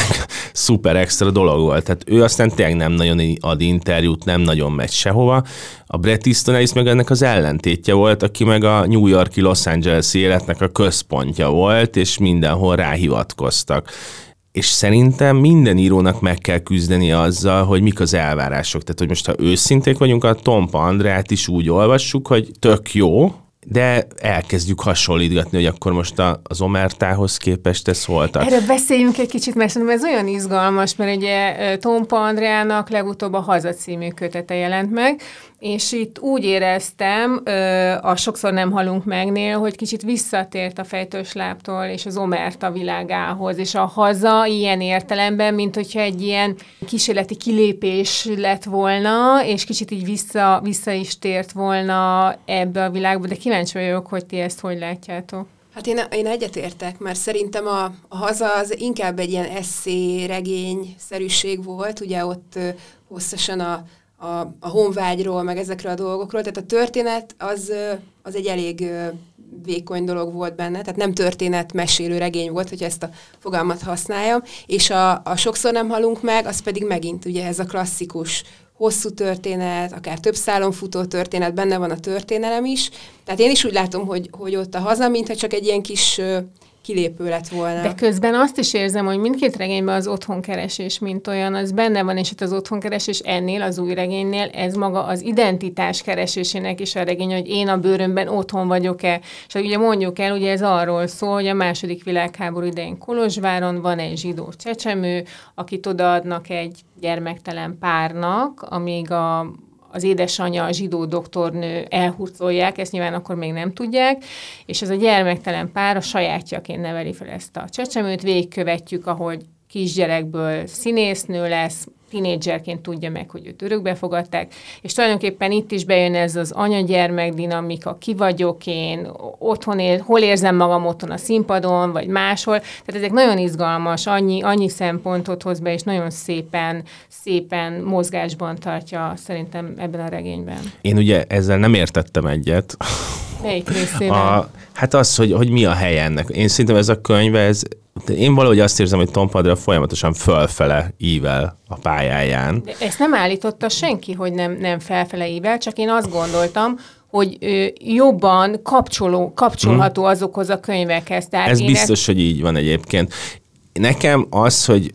A: szuper extra dolog volt. Tehát ő aztán tényleg nem nagyon ad interjút, nem nagyon megy sehova. A Bret Easton Ellis meg ennek az ellentétje volt, aki meg a New Yorki Los Angeles életnek a központja volt, és mindenhol ráhivatkoztak és szerintem minden írónak meg kell küzdeni azzal, hogy mik az elvárások. Tehát, hogy most ha őszinték vagyunk, a Tompa Andrát is úgy olvassuk, hogy tök jó, de elkezdjük hasonlítgatni, hogy akkor most a, az Omertához képest ez voltak.
B: Erre beszéljünk egy kicsit, mert szerintem ez olyan izgalmas, mert ugye Tompa Andrának legutóbb a Haza című kötete jelent meg, és itt úgy éreztem, a Sokszor nem halunk megnél, hogy kicsit visszatért a fejtős láptól és az Omerta világához, és a haza ilyen értelemben, mint hogyha egy ilyen kísérleti kilépés lett volna, és kicsit így vissza, vissza is tért volna ebbe a világba, de kíváncsi vagyok, hogy ti ezt hogy látjátok.
C: Hát én, én egyetértek, mert szerintem a, a haza az inkább egy ilyen eszé regény-szerűség volt, ugye ott hosszasan a a, a honvágyról, meg ezekről a dolgokról. Tehát a történet az, az egy elég vékony dolog volt benne, tehát nem történet mesélő regény volt, hogy ezt a fogalmat használjam, és a, a sokszor nem halunk meg, az pedig megint ugye ez a klasszikus hosszú történet, akár több szálon futó történet, benne van a történelem is. Tehát én is úgy látom, hogy, hogy ott a haza, mintha csak egy ilyen kis kilépő lett volna.
B: De közben azt is érzem, hogy mindkét regényben az otthonkeresés, mint olyan, az benne van, és itt az otthonkeresés ennél, az új regénynél, ez maga az identitás keresésének is a regény, hogy én a bőrömben otthon vagyok-e. És ugye mondjuk el, ugye ez arról szól, hogy a második világháború idején Kolozsváron van egy zsidó csecsemő, akit odaadnak egy gyermektelen párnak, amíg a az édesanyja, a zsidó doktornő elhurcolják, ezt nyilván akkor még nem tudják, és ez a gyermektelen pár a sajátjaként neveli fel ezt a csecsemőt, végigkövetjük, ahogy kisgyerekből színésznő lesz, tinédzserként tudja meg, hogy őt örökbe fogadták, és tulajdonképpen itt is bejön ez az anya-gyermek dinamika, ki vagyok én, otthon él, hol érzem magam otthon a színpadon, vagy máshol. Tehát ezek nagyon izgalmas, annyi, annyi szempontot hoz be, és nagyon szépen, szépen mozgásban tartja szerintem ebben a regényben.
A: Én ugye ezzel nem értettem egyet.
B: Melyik részével? A,
A: hát az, hogy, hogy mi a helye ennek. Én szerintem ez a könyv, ez, én valahogy azt érzem, hogy Tom Padra folyamatosan fölfele ível a pályáján.
B: De ezt nem állította senki, hogy nem, nem felfele ível, csak én azt gondoltam, hogy ö, jobban kapcsoló, kapcsolható hmm. azokhoz a könyvekhez.
A: Tehát Ez biztos, ezt... hogy így van egyébként. Nekem az, hogy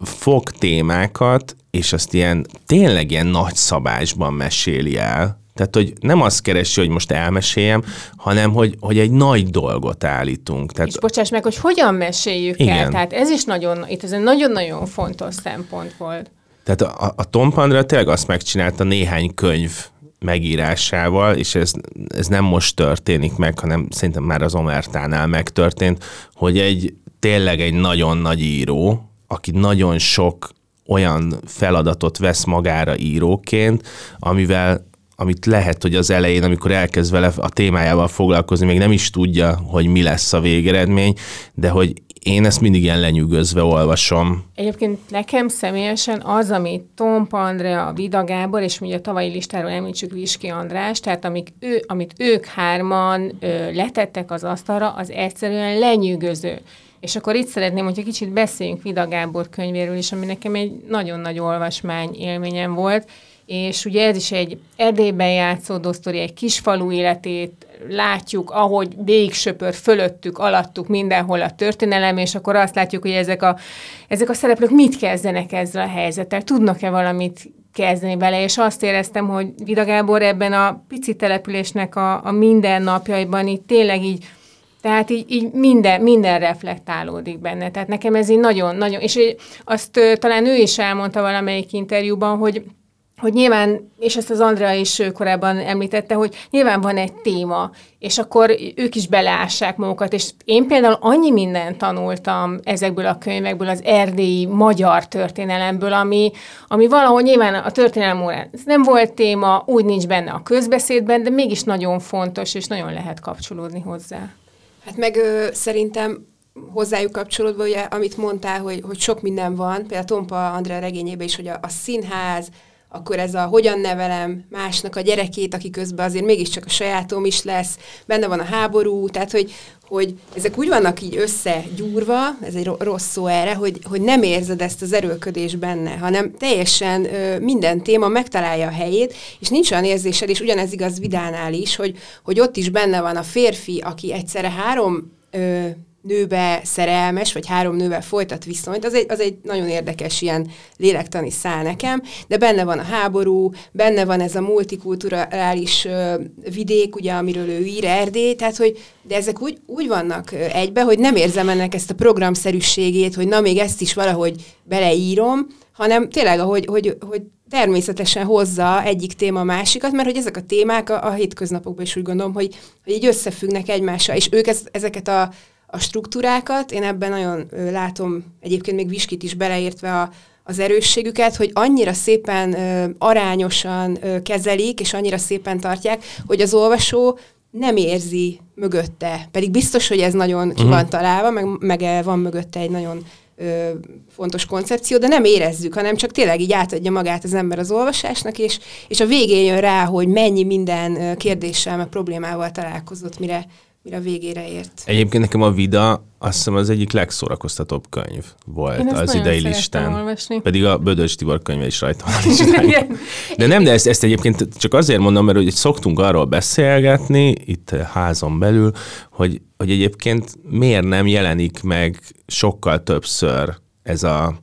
A: fog témákat, és azt ilyen tényleg ilyen nagy szabásban meséli el, tehát, hogy nem azt keresi, hogy most elmeséljem, hanem, hogy, hogy egy nagy dolgot állítunk.
B: Tehát... És bocsáss meg, hogy hogyan meséljük Igen. el. Tehát ez is nagyon, itt ez egy nagyon-nagyon fontos szempont volt.
A: Tehát a, a Tom Pandra tényleg azt megcsinálta néhány könyv megírásával, és ez, ez nem most történik meg, hanem szerintem már az Omertánál megtörtént, hogy egy tényleg egy nagyon nagy író, aki nagyon sok olyan feladatot vesz magára íróként, amivel amit lehet, hogy az elején, amikor elkezd vele a témájával foglalkozni, még nem is tudja, hogy mi lesz a végeredmény, de hogy én ezt mindig ilyen lenyűgözve olvasom.
B: Egyébként nekem személyesen az, amit Tom Andrea, Vida Gábor, és ugye a tavalyi listáról említsük Viski András, tehát amik ő, amit ők hárman ö, letettek az asztalra, az egyszerűen lenyűgöző. És akkor itt szeretném, hogyha kicsit beszéljünk Vida Gábor könyvéről is, ami nekem egy nagyon nagy olvasmány élményem volt, és ugye ez is egy Erdélyben játszódó sztori, egy kisfalu életét látjuk, ahogy végig söpör fölöttük, alattuk mindenhol a történelem, és akkor azt látjuk, hogy ezek a, ezek a szereplők mit kezdenek ezzel a helyzettel, tudnak-e valamit kezdeni vele, és azt éreztem, hogy Vida Gábor ebben a pici településnek a, a mindennapjaiban itt tényleg így tehát így, így minden, minden reflektálódik benne. Tehát nekem ez így nagyon, nagyon, és azt talán ő is elmondta valamelyik interjúban, hogy hogy nyilván, és ezt az Andrea is korábban említette, hogy nyilván van egy téma, és akkor ők is beleássák magukat, és én például annyi mindent tanultam ezekből a könyvekből, az erdélyi magyar történelemből, ami, ami valahol nyilván a történelem órán nem volt téma, úgy nincs benne a közbeszédben, de mégis nagyon fontos, és nagyon lehet kapcsolódni hozzá.
C: Hát meg ö, szerintem hozzájuk kapcsolódva, ugye, amit mondtál, hogy, hogy sok minden van, például Tompa Andrea regényében is, hogy a, a színház, akkor ez a hogyan nevelem másnak a gyerekét, aki közben azért mégiscsak a sajátom is lesz, benne van a háború, tehát hogy, hogy ezek úgy vannak így összegyúrva, ez egy rossz szó erre, hogy, hogy nem érzed ezt az erőlködés benne, hanem teljesen ö, minden téma megtalálja a helyét, és nincs olyan érzésed, és ugyanez igaz Vidánál is, hogy, hogy ott is benne van a férfi, aki egyszerre három ö, nőbe szerelmes, vagy három nővel folytat viszonyt, az egy, az egy nagyon érdekes ilyen lélektani szál nekem, de benne van a háború, benne van ez a multikulturális ö, vidék, ugye, amiről ő ír, Erdély, tehát hogy de ezek úgy, úgy vannak egybe, hogy nem érzem ennek ezt a programszerűségét, hogy na még ezt is valahogy beleírom, hanem tényleg, ahogy, hogy, hogy természetesen hozza egyik téma a másikat, mert hogy ezek a témák a, a hétköznapokban is úgy gondolom, hogy, hogy így összefüggnek egymással, és ők ez, ezeket a a struktúrákat, én ebben nagyon látom egyébként még Viskit is beleértve a, az erősségüket, hogy annyira szépen ö, arányosan ö, kezelik, és annyira szépen tartják, hogy az olvasó nem érzi mögötte. Pedig biztos, hogy ez nagyon ki van mhm. találva, meg, meg van mögötte egy nagyon ö, fontos koncepció, de nem érezzük, hanem csak tényleg így átadja magát az ember az olvasásnak, és, és a végén jön rá, hogy mennyi minden kérdéssel, meg problémával találkozott, mire mire a végére ért.
A: Egyébként nekem a Vida azt hiszem az egyik legszórakoztatóbb könyv volt az idei listán. Olvasni. Pedig a Bödös Tibor könyve is rajta van. De nem, de ezt, ezt egyébként csak azért mondom, mert hogy szoktunk arról beszélgetni itt házon belül, hogy, hogy egyébként miért nem jelenik meg sokkal többször ez a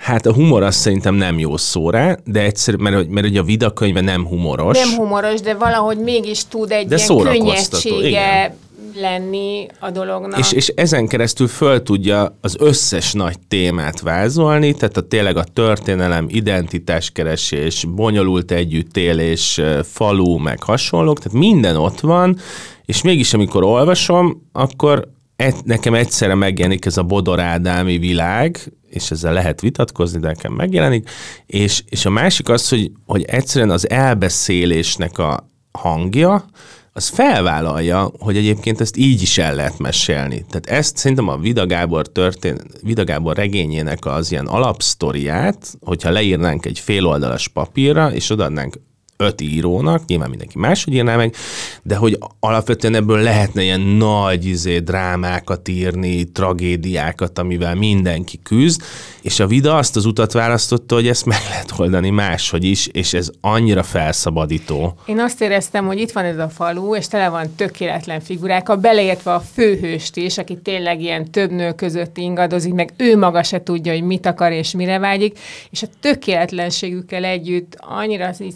A: Hát a humor azt szerintem nem jó szó rá, de egyszer, mert, mert ugye a Vida könyve nem humoros.
B: Nem humoros, de valahogy mégis tud egy de ilyen könnyedsége igen. lenni a dolognak.
A: És, és ezen keresztül föl tudja az összes nagy témát vázolni, tehát a tényleg a történelem, identitáskeresés, bonyolult együttélés, falu, meg hasonlók, tehát minden ott van, és mégis amikor olvasom, akkor et, nekem egyszerre megjelenik ez a bodorádámi világ, és ezzel lehet vitatkozni, de nekem megjelenik, és, és a másik az, hogy, hogy egyszerűen az elbeszélésnek a hangja, az felvállalja, hogy egyébként ezt így is el lehet mesélni. Tehát ezt szerintem a Vida Gábor, történ- Vida Gábor regényének az ilyen alapsztoriát, hogyha leírnánk egy féloldalas papírra, és odaadnánk öt írónak, nyilván mindenki máshogy írná meg, de hogy alapvetően ebből lehetne ilyen nagy izé, drámákat írni, tragédiákat, amivel mindenki küzd, és a Vida azt az utat választotta, hogy ezt meg lehet oldani máshogy is, és ez annyira felszabadító.
B: Én azt éreztem, hogy itt van ez a falu, és tele van tökéletlen figurákkal, beleértve a főhőst is, aki tényleg ilyen több nő között ingadozik, meg ő maga se tudja, hogy mit akar és mire vágyik, és a tökéletlenségükkel együtt annyira így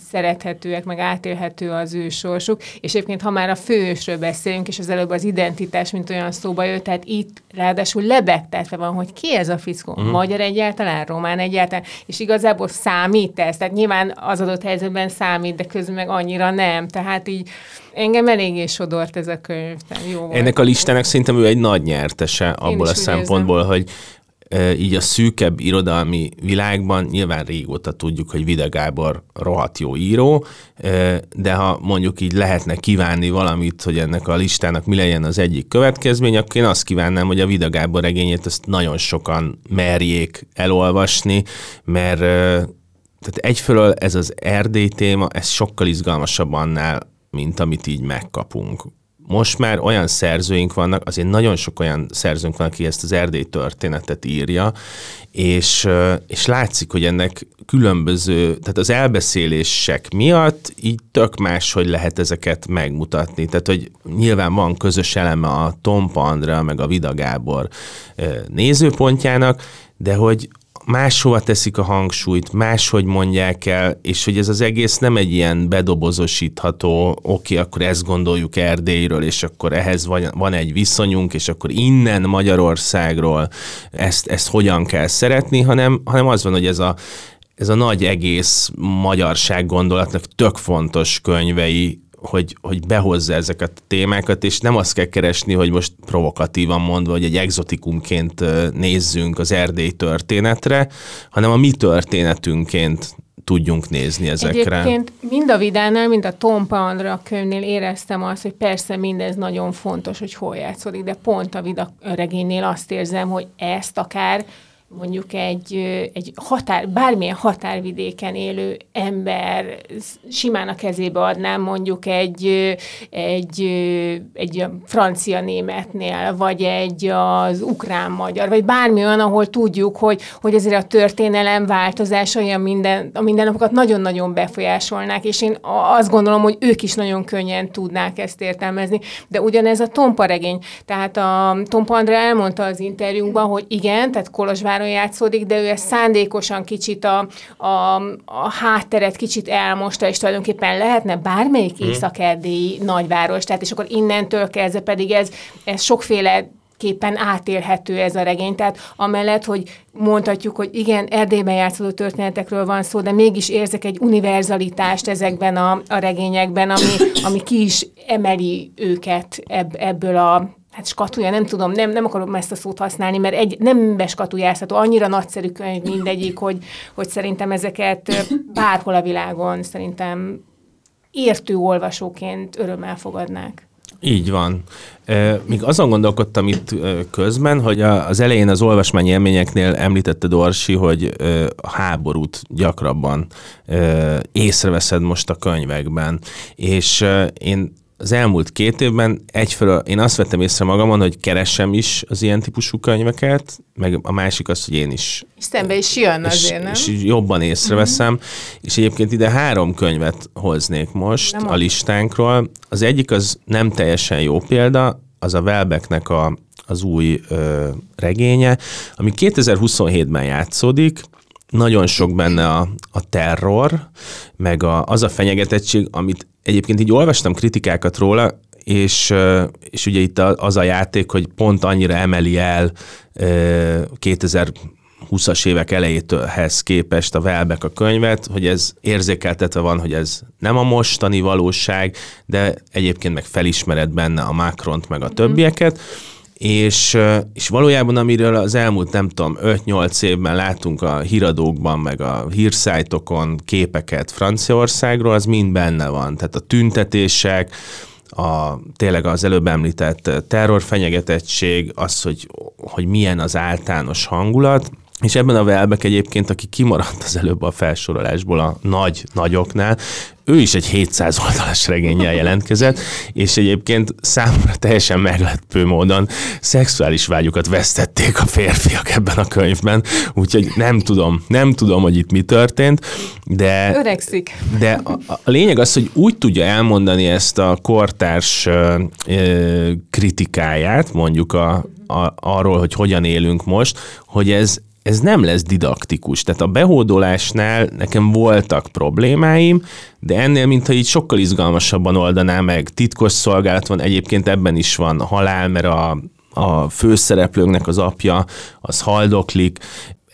B: szerethetőek, meg átélhető az ő sorsuk, és egyébként, ha már a főhősről beszélünk, és az előbb az identitás, mint olyan szóba jött, tehát itt ráadásul lebegtetve van, hogy ki ez a fickó, uh-huh. magyar egyáltalán, román egyáltalán, és igazából számít ez, tehát nyilván az adott helyzetben számít, de közben meg annyira nem, tehát így engem eléggé sodort ez a könyv. Jó volt.
A: Ennek a listának szerintem ő egy nagy nyertese abból a szempontból, érzem. hogy így a szűkebb irodalmi világban nyilván régóta tudjuk, hogy Vida Gábor rohadt jó író, de ha mondjuk így lehetne kívánni valamit, hogy ennek a listának mi legyen az egyik következmény, akkor én azt kívánnám, hogy a Vida Gábor regényét ezt nagyon sokan merjék elolvasni, mert tehát egyfelől ez az Erdély téma, ez sokkal izgalmasabb annál, mint amit így megkapunk most már olyan szerzőink vannak, azért nagyon sok olyan szerzőnk van, aki ezt az erdély történetet írja, és, és látszik, hogy ennek különböző, tehát az elbeszélések miatt így tök más, hogy lehet ezeket megmutatni. Tehát, hogy nyilván van közös eleme a Tompa Andrea, meg a Vida Gábor nézőpontjának, de hogy máshova teszik a hangsúlyt, máshogy mondják el, és hogy ez az egész nem egy ilyen bedobozosítható, oké, okay, akkor ezt gondoljuk Erdélyről, és akkor ehhez van, egy viszonyunk, és akkor innen Magyarországról ezt, ezt hogyan kell szeretni, hanem, hanem az van, hogy ez a, ez a nagy egész magyarság gondolatnak tök fontos könyvei hogy, hogy behozza ezeket a témákat, és nem azt kell keresni, hogy most provokatívan mondva, hogy egy exotikumként nézzünk az Erdély történetre, hanem a mi történetünként tudjunk nézni ezekre.
B: Egyébként mind a Vidánál, mind a Tompa Andra könyvnél éreztem azt, hogy persze mindez nagyon fontos, hogy hol játszódik, de pont a Vida regénynél azt érzem, hogy ezt akár mondjuk egy, egy határ, bármilyen határvidéken élő ember simán a kezébe adnám mondjuk egy, egy, egy francia németnél, vagy egy az ukrán-magyar, vagy bármi olyan, ahol tudjuk, hogy, hogy ezért a történelem változásai a, minden, a mindennapokat nagyon-nagyon befolyásolnák, és én azt gondolom, hogy ők is nagyon könnyen tudnák ezt értelmezni. De ugyanez a Tompa regény. Tehát a Tompa Andrá elmondta az interjúnkban, hogy igen, tehát Kolozsváron nyáron játszódik, de ő ezt szándékosan kicsit a, a, a hátteret kicsit elmosta, és tulajdonképpen lehetne bármelyik hmm. észak-erdélyi nagyváros, tehát és akkor innentől kezdve pedig ez, ez sokféle képpen átélhető ez a regény. Tehát amellett, hogy mondhatjuk, hogy igen, Erdélyben játszódó történetekről van szó, de mégis érzek egy univerzalitást ezekben a, a regényekben, ami, ami ki is emeli őket ebb, ebből a hát skatuja, nem tudom, nem, nem akarom ezt a szót használni, mert egy, nem beskatujázható, annyira nagyszerű könyv mindegyik, hogy, hogy szerintem ezeket bárhol a világon szerintem értő olvasóként örömmel fogadnák.
A: Így van. Még azon gondolkodtam itt közben, hogy az elején az olvasmányi élményeknél említette Dorsi, hogy a háborút gyakrabban észreveszed most a könyvekben. És én az elmúlt két évben egyfelől én azt vettem észre magamon, hogy keresem is az ilyen típusú könyveket, meg a másik az, hogy én is.
B: És szembe is jön azért, nem?
A: És jobban észreveszem, mm-hmm. és egyébként ide három könyvet hoznék most nem a listánkról. Az egyik az nem teljesen jó példa, az a Welbecknek a, az új ö, regénye, ami 2027-ben játszódik, nagyon sok benne a, a terror, meg a, az a fenyegetettség, amit egyébként így olvastam kritikákat róla, és, és ugye itt az a játék, hogy pont annyira emeli el 2020-as évek elejétőhez képest a Velbek a könyvet, hogy ez érzékeltetve van, hogy ez nem a mostani valóság, de egyébként meg felismered benne a Macront, meg a többieket, és, és valójában amiről az elmúlt nem tudom 5-8 évben látunk a híradókban, meg a hírszájtokon képeket Franciaországról, az mind benne van. Tehát a tüntetések, a, tényleg az előbb említett terrorfenyegetettség, az, hogy, hogy milyen az általános hangulat, és ebben a Welbeck egyébként, aki kimaradt az előbb a felsorolásból a nagy nagyoknál, ő is egy 700 oldalas regényel jelentkezett, és egyébként számomra teljesen meglepő módon szexuális vágyukat vesztették a férfiak ebben a könyvben, úgyhogy nem tudom, nem tudom, hogy itt mi történt, de...
B: Öregszik.
A: De a, a lényeg az, hogy úgy tudja elmondani ezt a kortárs ö, ö, kritikáját, mondjuk a, a, arról, hogy hogyan élünk most, hogy ez, ez nem lesz didaktikus. Tehát a behódolásnál nekem voltak problémáim, de ennél, mintha így sokkal izgalmasabban oldaná meg. Titkos szolgálat van, egyébként ebben is van halál, mert a, a főszereplőnknek az apja az haldoklik,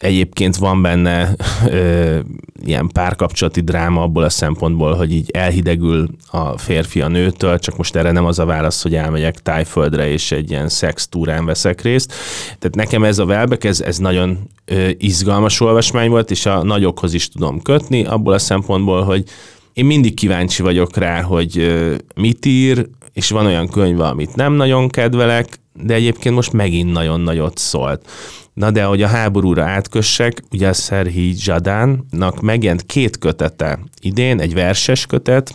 A: Egyébként van benne ö, ilyen párkapcsolati dráma abból a szempontból, hogy így elhidegül a férfi a nőtől, csak most erre nem az a válasz, hogy elmegyek tájföldre és egy ilyen szex túrán veszek részt. Tehát nekem ez a Velbek, ez, ez nagyon ö, izgalmas olvasmány volt, és a nagyokhoz is tudom kötni, abból a szempontból, hogy én mindig kíváncsi vagyok rá, hogy ö, mit ír, és van olyan könyv, amit nem nagyon kedvelek, de egyébként most megint nagyon nagyot szólt. Na de, hogy a háborúra átkössek, ugye a Szerhi Zsadánnak megjelent két kötete idén, egy verses kötet,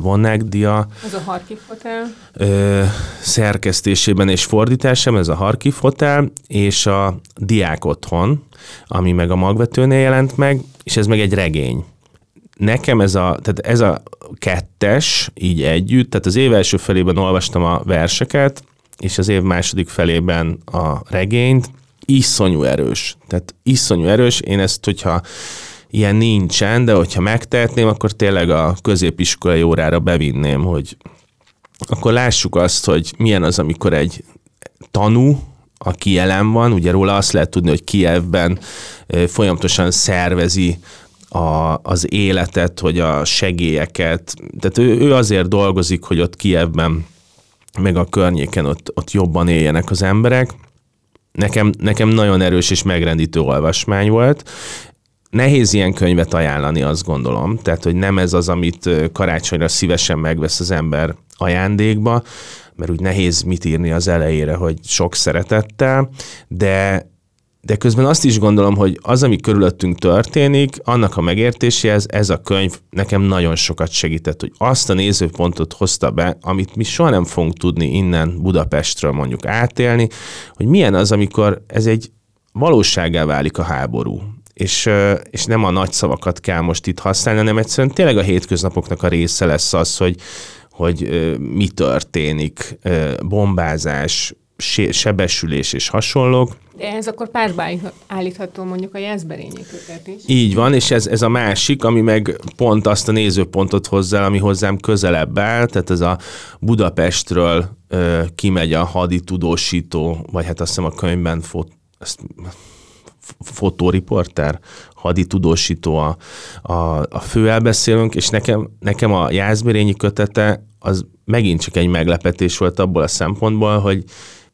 A: Vonák Dia.
B: Ez a Harkiv Hotel.
A: szerkesztésében és fordításában, ez a Harkiv Hotel, és a Diák Otthon, ami meg a magvetőnél jelent meg, és ez meg egy regény nekem ez a, tehát ez a kettes így együtt, tehát az év első felében olvastam a verseket, és az év második felében a regényt, iszonyú erős. Tehát iszonyú erős. Én ezt, hogyha ilyen nincsen, de hogyha megtehetném, akkor tényleg a középiskolai órára bevinném, hogy akkor lássuk azt, hogy milyen az, amikor egy tanú, aki jelen van, ugye róla azt lehet tudni, hogy Kievben folyamatosan szervezi a, az életet, hogy a segélyeket, tehát ő, ő azért dolgozik, hogy ott Kievben, meg a környéken ott, ott jobban éljenek az emberek, nekem, nekem nagyon erős és megrendítő olvasmány volt. Nehéz ilyen könyvet ajánlani, azt gondolom. Tehát, hogy nem ez az, amit karácsonyra szívesen megvesz az ember ajándékba, mert úgy nehéz mit írni az elejére, hogy sok szeretettel, de de közben azt is gondolom, hogy az, ami körülöttünk történik, annak a megértéséhez ez a könyv nekem nagyon sokat segített, hogy azt a nézőpontot hozta be, amit mi soha nem fogunk tudni innen Budapestről mondjuk átélni, hogy milyen az, amikor ez egy valóságá válik a háború. És, és nem a nagy szavakat kell most itt használni, hanem egyszerűen tényleg a hétköznapoknak a része lesz az, hogy, hogy mi történik, bombázás, sebesülés és hasonlók.
B: De ez akkor párba állítható mondjuk a Jászberényi kötet is.
A: Így van, és ez, ez a másik, ami meg pont azt a nézőpontot hozzá, ami hozzám közelebb áll, tehát ez a Budapestről ö, kimegy a hadi tudósító, vagy hát azt hiszem a könyvben fot, ezt, fotóriporter, hadi tudósító a, a, a fő elbeszélünk, és nekem, nekem a Jászberényi kötete az megint csak egy meglepetés volt abból a szempontból, hogy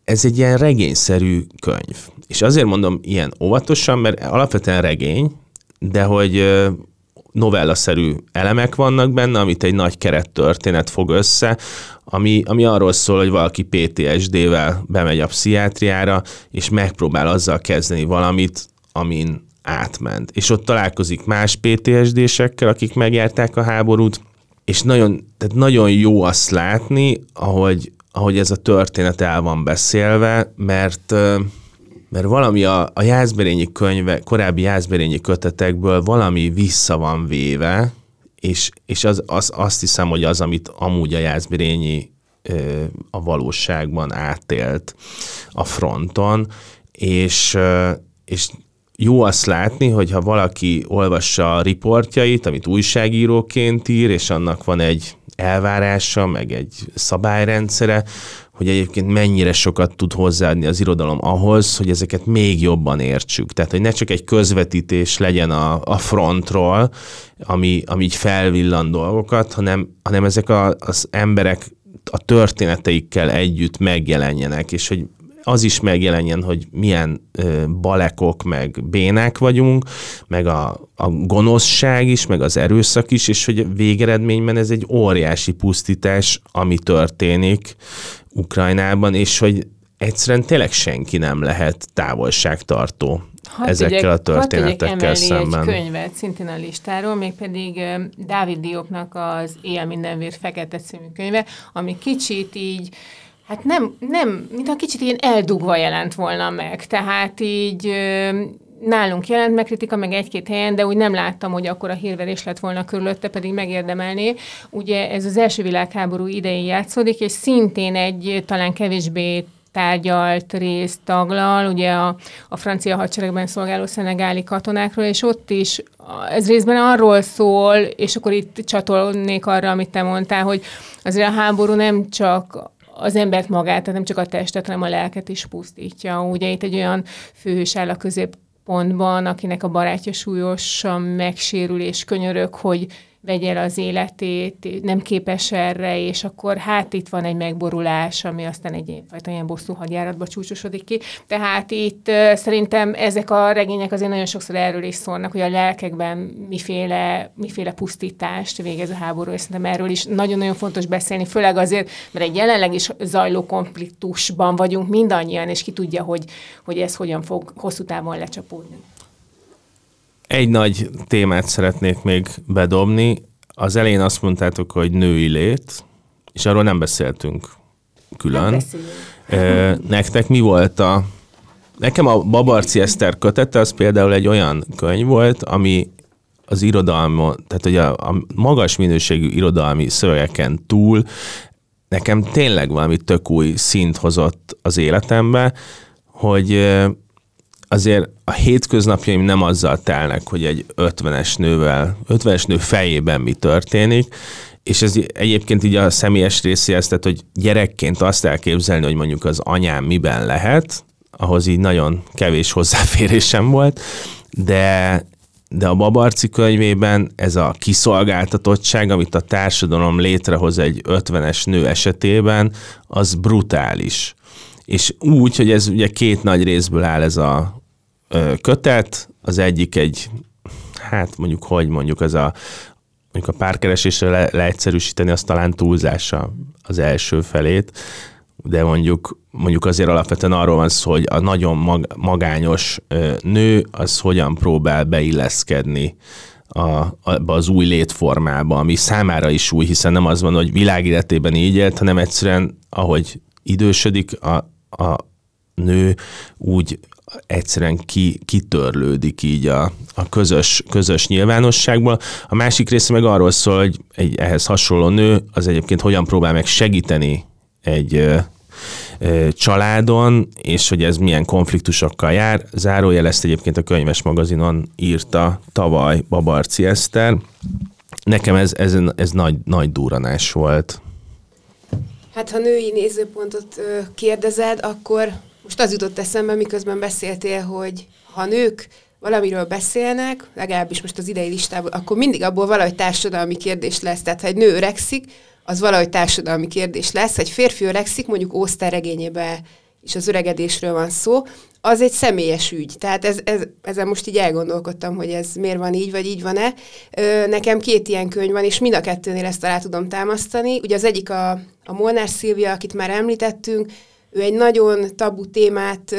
A: ez egy ilyen regényszerű könyv. És azért mondom ilyen óvatosan, mert alapvetően regény, de hogy novellaszerű elemek vannak benne, amit egy nagy kerettörténet fog össze, ami, ami arról szól, hogy valaki PTSD-vel bemegy a pszichiátriára, és megpróbál azzal kezdeni valamit, amin átment. És ott találkozik más PTSD-sekkel, akik megjárták a háborút, és nagyon, tehát nagyon jó azt látni, ahogy, ahogy ez a történet el van beszélve, mert mert valami a, a Jászberényi könyve, korábbi Jászberényi kötetekből valami vissza van véve, és, és az, az, azt hiszem, hogy az, amit amúgy a Jászberényi a valóságban átélt a fronton, és, és jó azt látni, hogy ha valaki olvassa a riportjait, amit újságíróként ír, és annak van egy elvárása, meg egy szabályrendszere, hogy egyébként mennyire sokat tud hozzáadni az irodalom ahhoz, hogy ezeket még jobban értsük. Tehát, hogy ne csak egy közvetítés legyen a, a frontról, ami, ami így felvillan dolgokat, hanem, hanem ezek a, az emberek a történeteikkel együtt megjelenjenek, és hogy az is megjelenjen, hogy milyen ö, balekok, meg bénák vagyunk, meg a, a gonoszság is, meg az erőszak is, és hogy végeredményben ez egy óriási pusztítás, ami történik Ukrajnában, és hogy egyszerűen tényleg senki nem lehet távolságtartó hadd ezekkel tegyek, a történetekkel szemben.
B: egy könyvet szintén a listáról, mégpedig Dávid Diopnak az Él mindenvér fekete című könyve, ami kicsit így Hát nem, nem, mintha kicsit ilyen eldugva jelent volna meg. Tehát így nálunk jelent meg kritika, meg egy-két helyen, de úgy nem láttam, hogy akkor a hírverés lett volna körülötte, pedig megérdemelné. Ugye ez az első világháború idején játszódik, és szintén egy talán kevésbé tárgyalt részt taglal, ugye a, a francia hadseregben szolgáló szenegáli katonákról, és ott is ez részben arról szól, és akkor itt csatolnék arra, amit te mondtál, hogy azért a háború nem csak az embert magát, tehát nem csak a testet, hanem a lelket is pusztítja. Ugye itt egy olyan főhős áll a középpontban, akinek a barátja súlyosan megsérül és könyörög, hogy vegye el az életét, nem képes erre, és akkor hát itt van egy megborulás, ami aztán egy fajta ilyen bosszú hadjáratba csúcsosodik ki. Tehát itt szerintem ezek a regények azért nagyon sokszor erről is szólnak, hogy a lelkekben miféle, miféle pusztítást végez a háború, és szerintem erről is nagyon-nagyon fontos beszélni, főleg azért, mert egy jelenleg is zajló konfliktusban vagyunk mindannyian, és ki tudja, hogy, hogy ez hogyan fog hosszú távon lecsapódni.
A: Egy nagy témát szeretnék még bedobni. Az elején azt mondtátok, hogy női lét, és arról nem beszéltünk külön. Nem Nektek mi volt a... Nekem a Babarci Eszter kötete az például egy olyan könyv volt, ami az irodalma, tehát hogy a, a magas minőségű irodalmi szövegeken túl nekem tényleg valami tök új szint hozott az életembe, hogy azért a hétköznapjaim nem azzal telnek, hogy egy 50-es nővel, 50-es nő fejében mi történik, és ez egyébként így a személyes részéhez, tehát hogy gyerekként azt elképzelni, hogy mondjuk az anyám miben lehet, ahhoz így nagyon kevés hozzáférésem volt, de, de a Babarci könyvében ez a kiszolgáltatottság, amit a társadalom létrehoz egy 50-es nő esetében, az brutális. És úgy, hogy ez ugye két nagy részből áll ez a kötet, az egyik egy, hát mondjuk hogy mondjuk az a, mondjuk a párkeresésre le, leegyszerűsíteni, az talán túlzása az első felét, de mondjuk, mondjuk azért alapvetően arról van szó, hogy a nagyon mag, magányos nő az hogyan próbál beilleszkedni a, abba az új létformába, ami számára is új, hiszen nem az van, hogy világéletében így élt, hanem egyszerűen, ahogy idősödik, a, a nő úgy egyszerűen ki, kitörlődik így a, a közös, közös nyilvánosságból. A másik része meg arról szól, hogy egy ehhez hasonló nő az egyébként hogyan próbál meg segíteni egy családon, és hogy ez milyen konfliktusokkal jár. Zárójel ezt egyébként a könyves magazinon írta tavaly Babarci Eszter. Nekem ez, ez, ez nagy, nagy duranás volt.
C: Hát ha női nézőpontot kérdezed, akkor most az jutott eszembe, miközben beszéltél, hogy ha nők valamiről beszélnek, legalábbis most az idei listából, akkor mindig abból valahogy társadalmi kérdés lesz. Tehát ha egy nő öregszik, az valahogy társadalmi kérdés lesz. Ha egy férfi öregszik, mondjuk Ószter regényében is az öregedésről van szó, az egy személyes ügy. Tehát ez, ez, ezen most így elgondolkodtam, hogy ez miért van így, vagy így van-e. Nekem két ilyen könyv van, és mind a kettőnél ezt alá tudom támasztani. Ugye az egyik a, a Molnár Szilvia, akit már említettünk, ő egy nagyon tabu témát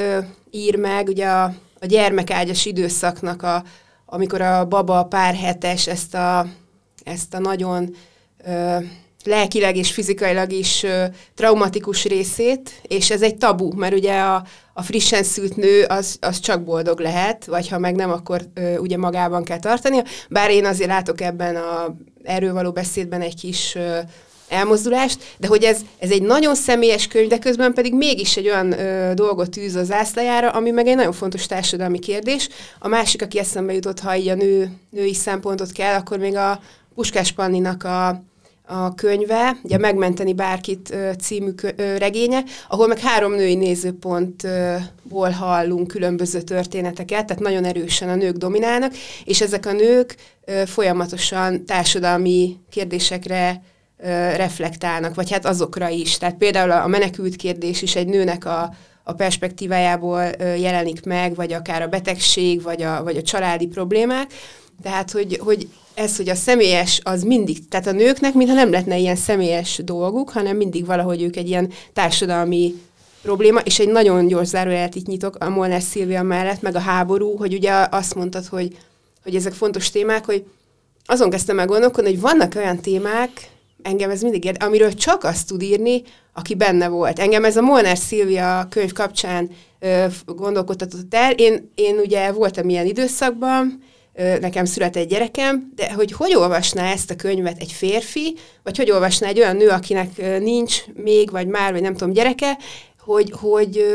C: ír meg, ugye a, a gyermekágyas időszaknak, a, amikor a baba pár hetes ezt a, ezt a nagyon ö, lelkileg és fizikailag is ö, traumatikus részét, és ez egy tabu, mert ugye a, a frissen szült nő az, az csak boldog lehet, vagy ha meg nem, akkor ö, ugye magában kell tartania. Bár én azért látok ebben a erről való beszédben egy kis ö, elmozdulást, de hogy ez, ez egy nagyon személyes könyv, de közben pedig mégis egy olyan ö, dolgot tűz az zászlajára, ami meg egy nagyon fontos társadalmi kérdés. A másik, aki eszembe jutott, ha így a nő, női szempontot kell, akkor még a Puskás Panninak a a könyve, ugye Megmenteni bárkit című regénye, ahol meg három női nézőpontból hallunk különböző történeteket, tehát nagyon erősen a nők dominálnak, és ezek a nők folyamatosan társadalmi kérdésekre reflektálnak, vagy hát azokra is. Tehát például a menekült kérdés is egy nőnek a, a perspektívájából jelenik meg, vagy akár a betegség, vagy a, vagy a családi problémák. Tehát, hogy, hogy ez, hogy a személyes, az mindig, tehát a nőknek mintha nem lehetne ilyen személyes dolguk, hanem mindig valahogy ők egy ilyen társadalmi probléma, és egy nagyon gyors zárójelet itt nyitok a Molnár Szilvia mellett, meg a háború, hogy ugye azt mondtad, hogy, hogy ezek fontos témák, hogy azon kezdtem el gondolkodni, hogy vannak olyan témák, engem ez mindig érde, amiről csak azt tud írni, aki benne volt. Engem ez a Molnár Szilvia könyv kapcsán ö, gondolkodtatott el. Én, én ugye voltam ilyen időszakban, ö, nekem született gyerekem, de hogy hogy olvasná ezt a könyvet egy férfi, vagy hogy olvasná egy olyan nő, akinek nincs még, vagy már, vagy nem tudom, gyereke, hogy, hogy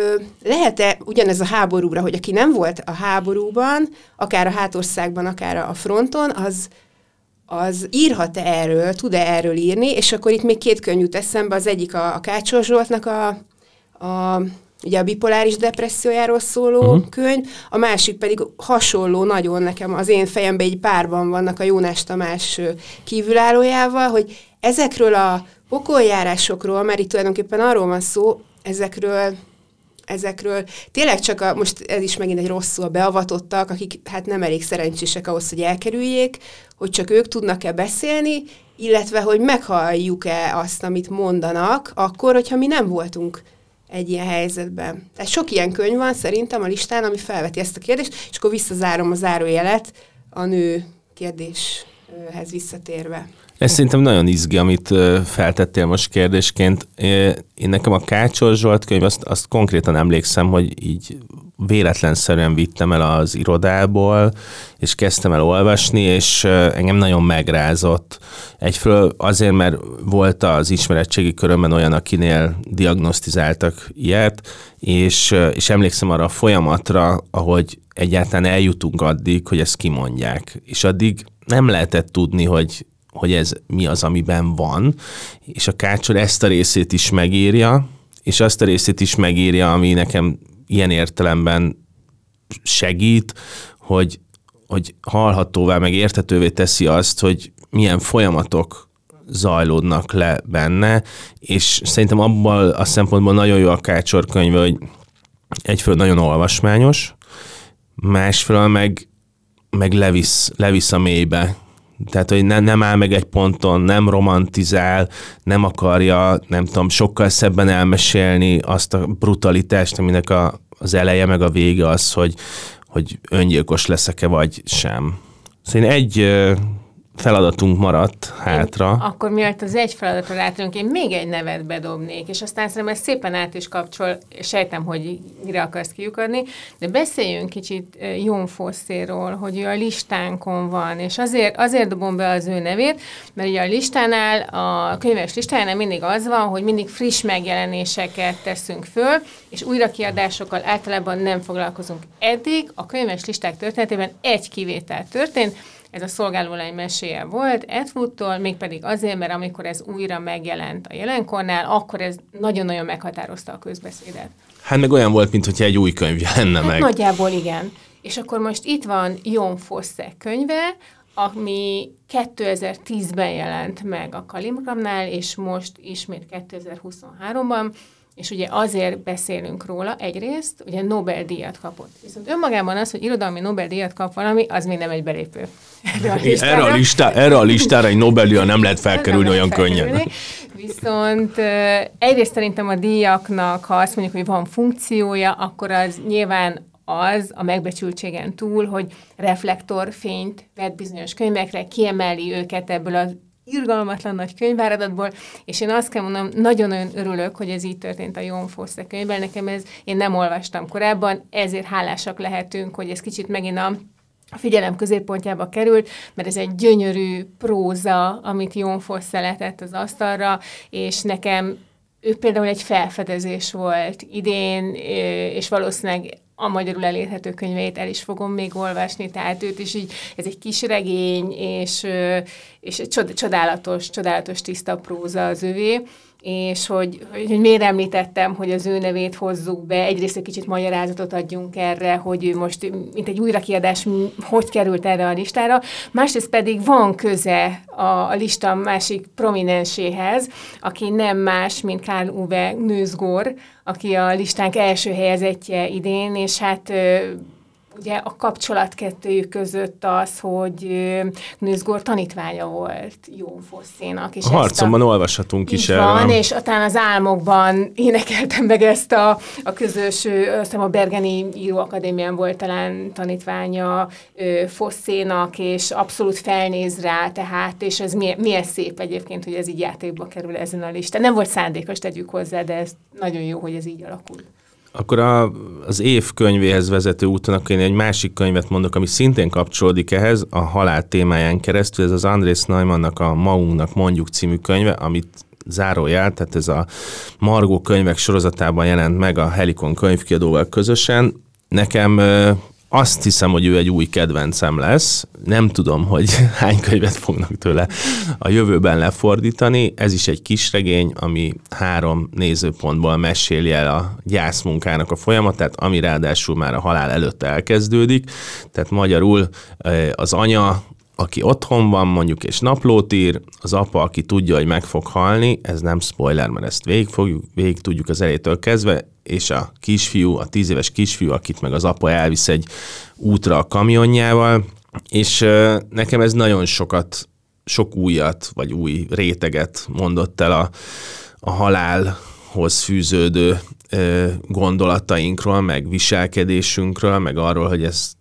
C: lehet-e ugyanez a háborúra, hogy aki nem volt a háborúban, akár a hátországban, akár a fronton, az, az írhat-e erről, tud-e erről írni, és akkor itt még két könyv jut eszembe, az egyik a, a Kácsor Zsoltnak a, a ugye a bipoláris depressziójáról szóló uh-huh. könyv, a másik pedig hasonló nagyon nekem, az én fejemben egy párban vannak a Jónás Tamás kívülállójával, hogy ezekről a pokoljárásokról, mert itt tulajdonképpen arról van szó, ezekről ezekről tényleg csak a, most ez is megint egy rosszul beavatottak, akik hát nem elég szerencsések ahhoz, hogy elkerüljék, hogy csak ők tudnak-e beszélni, illetve hogy meghalljuk-e azt, amit mondanak, akkor, hogyha mi nem voltunk egy ilyen helyzetben. Tehát sok ilyen könyv van szerintem a listán, ami felveti ezt a kérdést, és akkor visszazárom a zárójelet a nő kérdéshez visszatérve.
A: Ez szerintem nagyon izgi, amit feltettél most kérdésként. Én nekem a Kácsor Zsolt könyv, azt, azt konkrétan emlékszem, hogy így véletlenszerűen vittem el az irodából, és kezdtem el olvasni, és engem nagyon megrázott. Egyfelől azért, mert volt az ismeretségi körömben olyan, akinél diagnosztizáltak ilyet, és, és emlékszem arra a folyamatra, ahogy egyáltalán eljutunk addig, hogy ezt kimondják. És addig nem lehetett tudni, hogy hogy ez mi az, amiben van, és a kácsor ezt a részét is megírja, és azt a részét is megírja, ami nekem ilyen értelemben segít, hogy, hogy hallhatóvá, meg értetővé teszi azt, hogy milyen folyamatok zajlódnak le benne, és szerintem abban a szempontból nagyon jó a Kácsor könyve, hogy egyföld nagyon olvasmányos, másfelől meg, meg levisz, levisz a mélybe, tehát, hogy ne, nem áll meg egy ponton, nem romantizál, nem akarja, nem tudom, sokkal szebben elmesélni azt a brutalitást, aminek a, az eleje meg a vége az, hogy, hogy öngyilkos leszek-e vagy sem. Szóval egy feladatunk maradt hátra.
B: Én, akkor mielőtt az egy feladatra rátérünk, én még egy nevet bedobnék, és aztán szerintem ez szépen át is kapcsol, sejtem, hogy mire akarsz kiukadni, de beszéljünk kicsit Jon Fosszéról, hogy ő a listánkon van, és azért, azért dobom be az ő nevét, mert ugye a listánál, a könyves listánál mindig az van, hogy mindig friss megjelenéseket teszünk föl, és újrakiadásokkal általában nem foglalkozunk. Eddig a könyves listák történetében egy kivétel történt, ez a szolgálólány meséje volt Edwardtól, mégpedig azért, mert amikor ez újra megjelent a jelenkornál, akkor ez nagyon-nagyon meghatározta a közbeszédet.
A: Hát meg olyan volt, mintha egy új könyv jelenne hát meg.
B: Nagyjából igen. És akkor most itt van Jon Fosse könyve, ami 2010-ben jelent meg a Kalimramnál, és most ismét 2023-ban, és ugye azért beszélünk róla egyrészt, ugye Nobel-díjat kapott. Viszont önmagában az, hogy irodalmi Nobel-díjat kap valami, az még nem egy belépő.
A: Erre a listára, erre a, listá, erre a listára egy Nobel-díjat nem lehet felkerülni nem olyan felkerülni. könnyen.
B: Viszont egyrészt szerintem a díjaknak, ha azt mondjuk, hogy van funkciója, akkor az nyilván az a megbecsültségen túl, hogy reflektorfényt vet bizonyos könyvekre, kiemeli őket ebből az irgalmatlan nagy könyváradatból, és én azt kell mondanom, nagyon-nagyon örülök, hogy ez így történt a Jon Fosse könyvben. Nekem ez, én nem olvastam korábban, ezért hálásak lehetünk, hogy ez kicsit megint a a figyelem középpontjába került, mert ez egy gyönyörű próza, amit Jon Fosse letett az asztalra, és nekem ő például egy felfedezés volt idén, és valószínűleg a magyarul elérhető könyveit el is fogom még olvasni, tehát őt is így, ez egy kis regény, és, és egy csodálatos, csodálatos tiszta próza az övé, és hogy, hogy miért említettem, hogy az ő nevét hozzuk be, egyrészt egy kicsit magyarázatot adjunk erre, hogy ő most, mint egy újrakiadás, hogy került erre a listára, másrészt pedig van köze a, a lista másik prominenséhez, aki nem más, mint Karl Uwe Nőzgor, aki a listánk első helyezettje idén, és hát ugye a kapcsolat kettőjük között az, hogy Nőzgor tanítványa volt Jó Fosszénak.
A: És a harcomban a, olvashatunk is
B: erről. Van, és aztán az álmokban énekeltem meg ezt a, a közös, azt a Bergeni Íróakadémián volt talán tanítványa Fosszénak, és abszolút felnéz rá, tehát, és ez milyen, milyen szép egyébként, hogy ez így játékba kerül ezen a listán. Nem volt szándékos, tegyük hozzá, de ez nagyon jó, hogy ez így alakult.
A: Akkor a, az év könyvéhez vezető úton, akkor én egy másik könyvet mondok, ami szintén kapcsolódik ehhez, a halál témáján keresztül. Ez az Andrész Naimannnak a Maunknak mondjuk című könyve, amit zárójel, tehát ez a Margó könyvek sorozatában jelent meg a Helikon könyvkiadóval közösen. Nekem azt hiszem, hogy ő egy új kedvencem lesz. Nem tudom, hogy hány könyvet fognak tőle a jövőben lefordítani. Ez is egy kisregény, ami három nézőpontból meséli el a gyászmunkának a folyamatát, ami ráadásul már a halál előtt elkezdődik. Tehát magyarul az anya aki otthon van mondjuk és naplót ír, az apa, aki tudja, hogy meg fog halni, ez nem spoiler, mert ezt végig, fogjuk, végig tudjuk az elejétől kezdve, és a kisfiú, a tíz éves kisfiú, akit meg az apa elvisz egy útra a kamionjával, és nekem ez nagyon sokat, sok újat, vagy új réteget mondott el a, a halálhoz fűződő gondolatainkról, meg viselkedésünkről, meg arról, hogy ez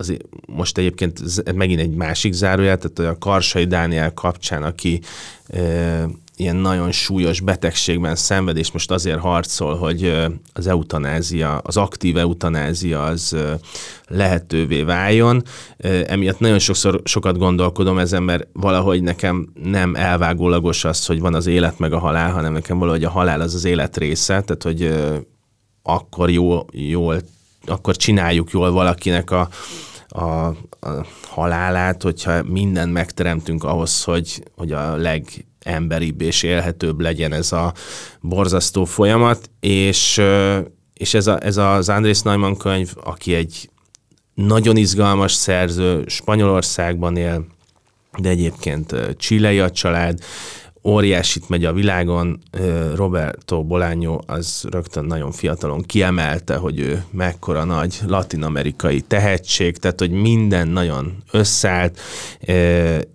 A: az, most egyébként megint egy másik zárójel, tehát a Karsai Dániel kapcsán, aki e, ilyen nagyon súlyos betegségben szenved, és most azért harcol, hogy az eutanázia, az aktív eutanázia az lehetővé váljon. Emiatt nagyon sokszor sokat gondolkodom ezen, mert valahogy nekem nem elvágólagos az, hogy van az élet meg a halál, hanem nekem valahogy a halál az az élet része, tehát hogy akkor jó, jól, akkor csináljuk jól valakinek a, a, a halálát, hogyha mindent megteremtünk ahhoz, hogy, hogy a legemberibb és élhetőbb legyen ez a borzasztó folyamat, és, és ez, a, ez az Andrés Neumann könyv, aki egy nagyon izgalmas szerző, Spanyolországban él, de egyébként csilei a család, óriásit megy a világon. Roberto Bolaño az rögtön nagyon fiatalon kiemelte, hogy ő mekkora nagy latinamerikai tehetség, tehát hogy minden nagyon összeállt,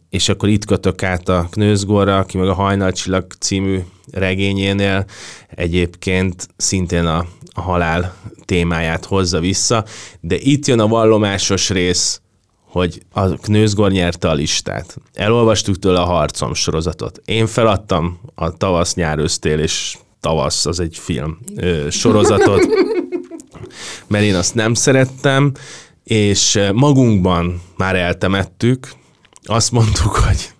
A: és akkor itt kötök át a Knőzgorra, aki meg a Hajnalcsillag című regényénél egyébként szintén a, a halál témáját hozza vissza, de itt jön a vallomásos rész, hogy a Knőzgor nyerte a listát. Elolvastuk tőle a Harcom sorozatot. Én feladtam a tavasz, nyár, ősztél és tavasz, az egy film ö, sorozatot, mert én azt nem szerettem, és magunkban már eltemettük, azt mondtuk, hogy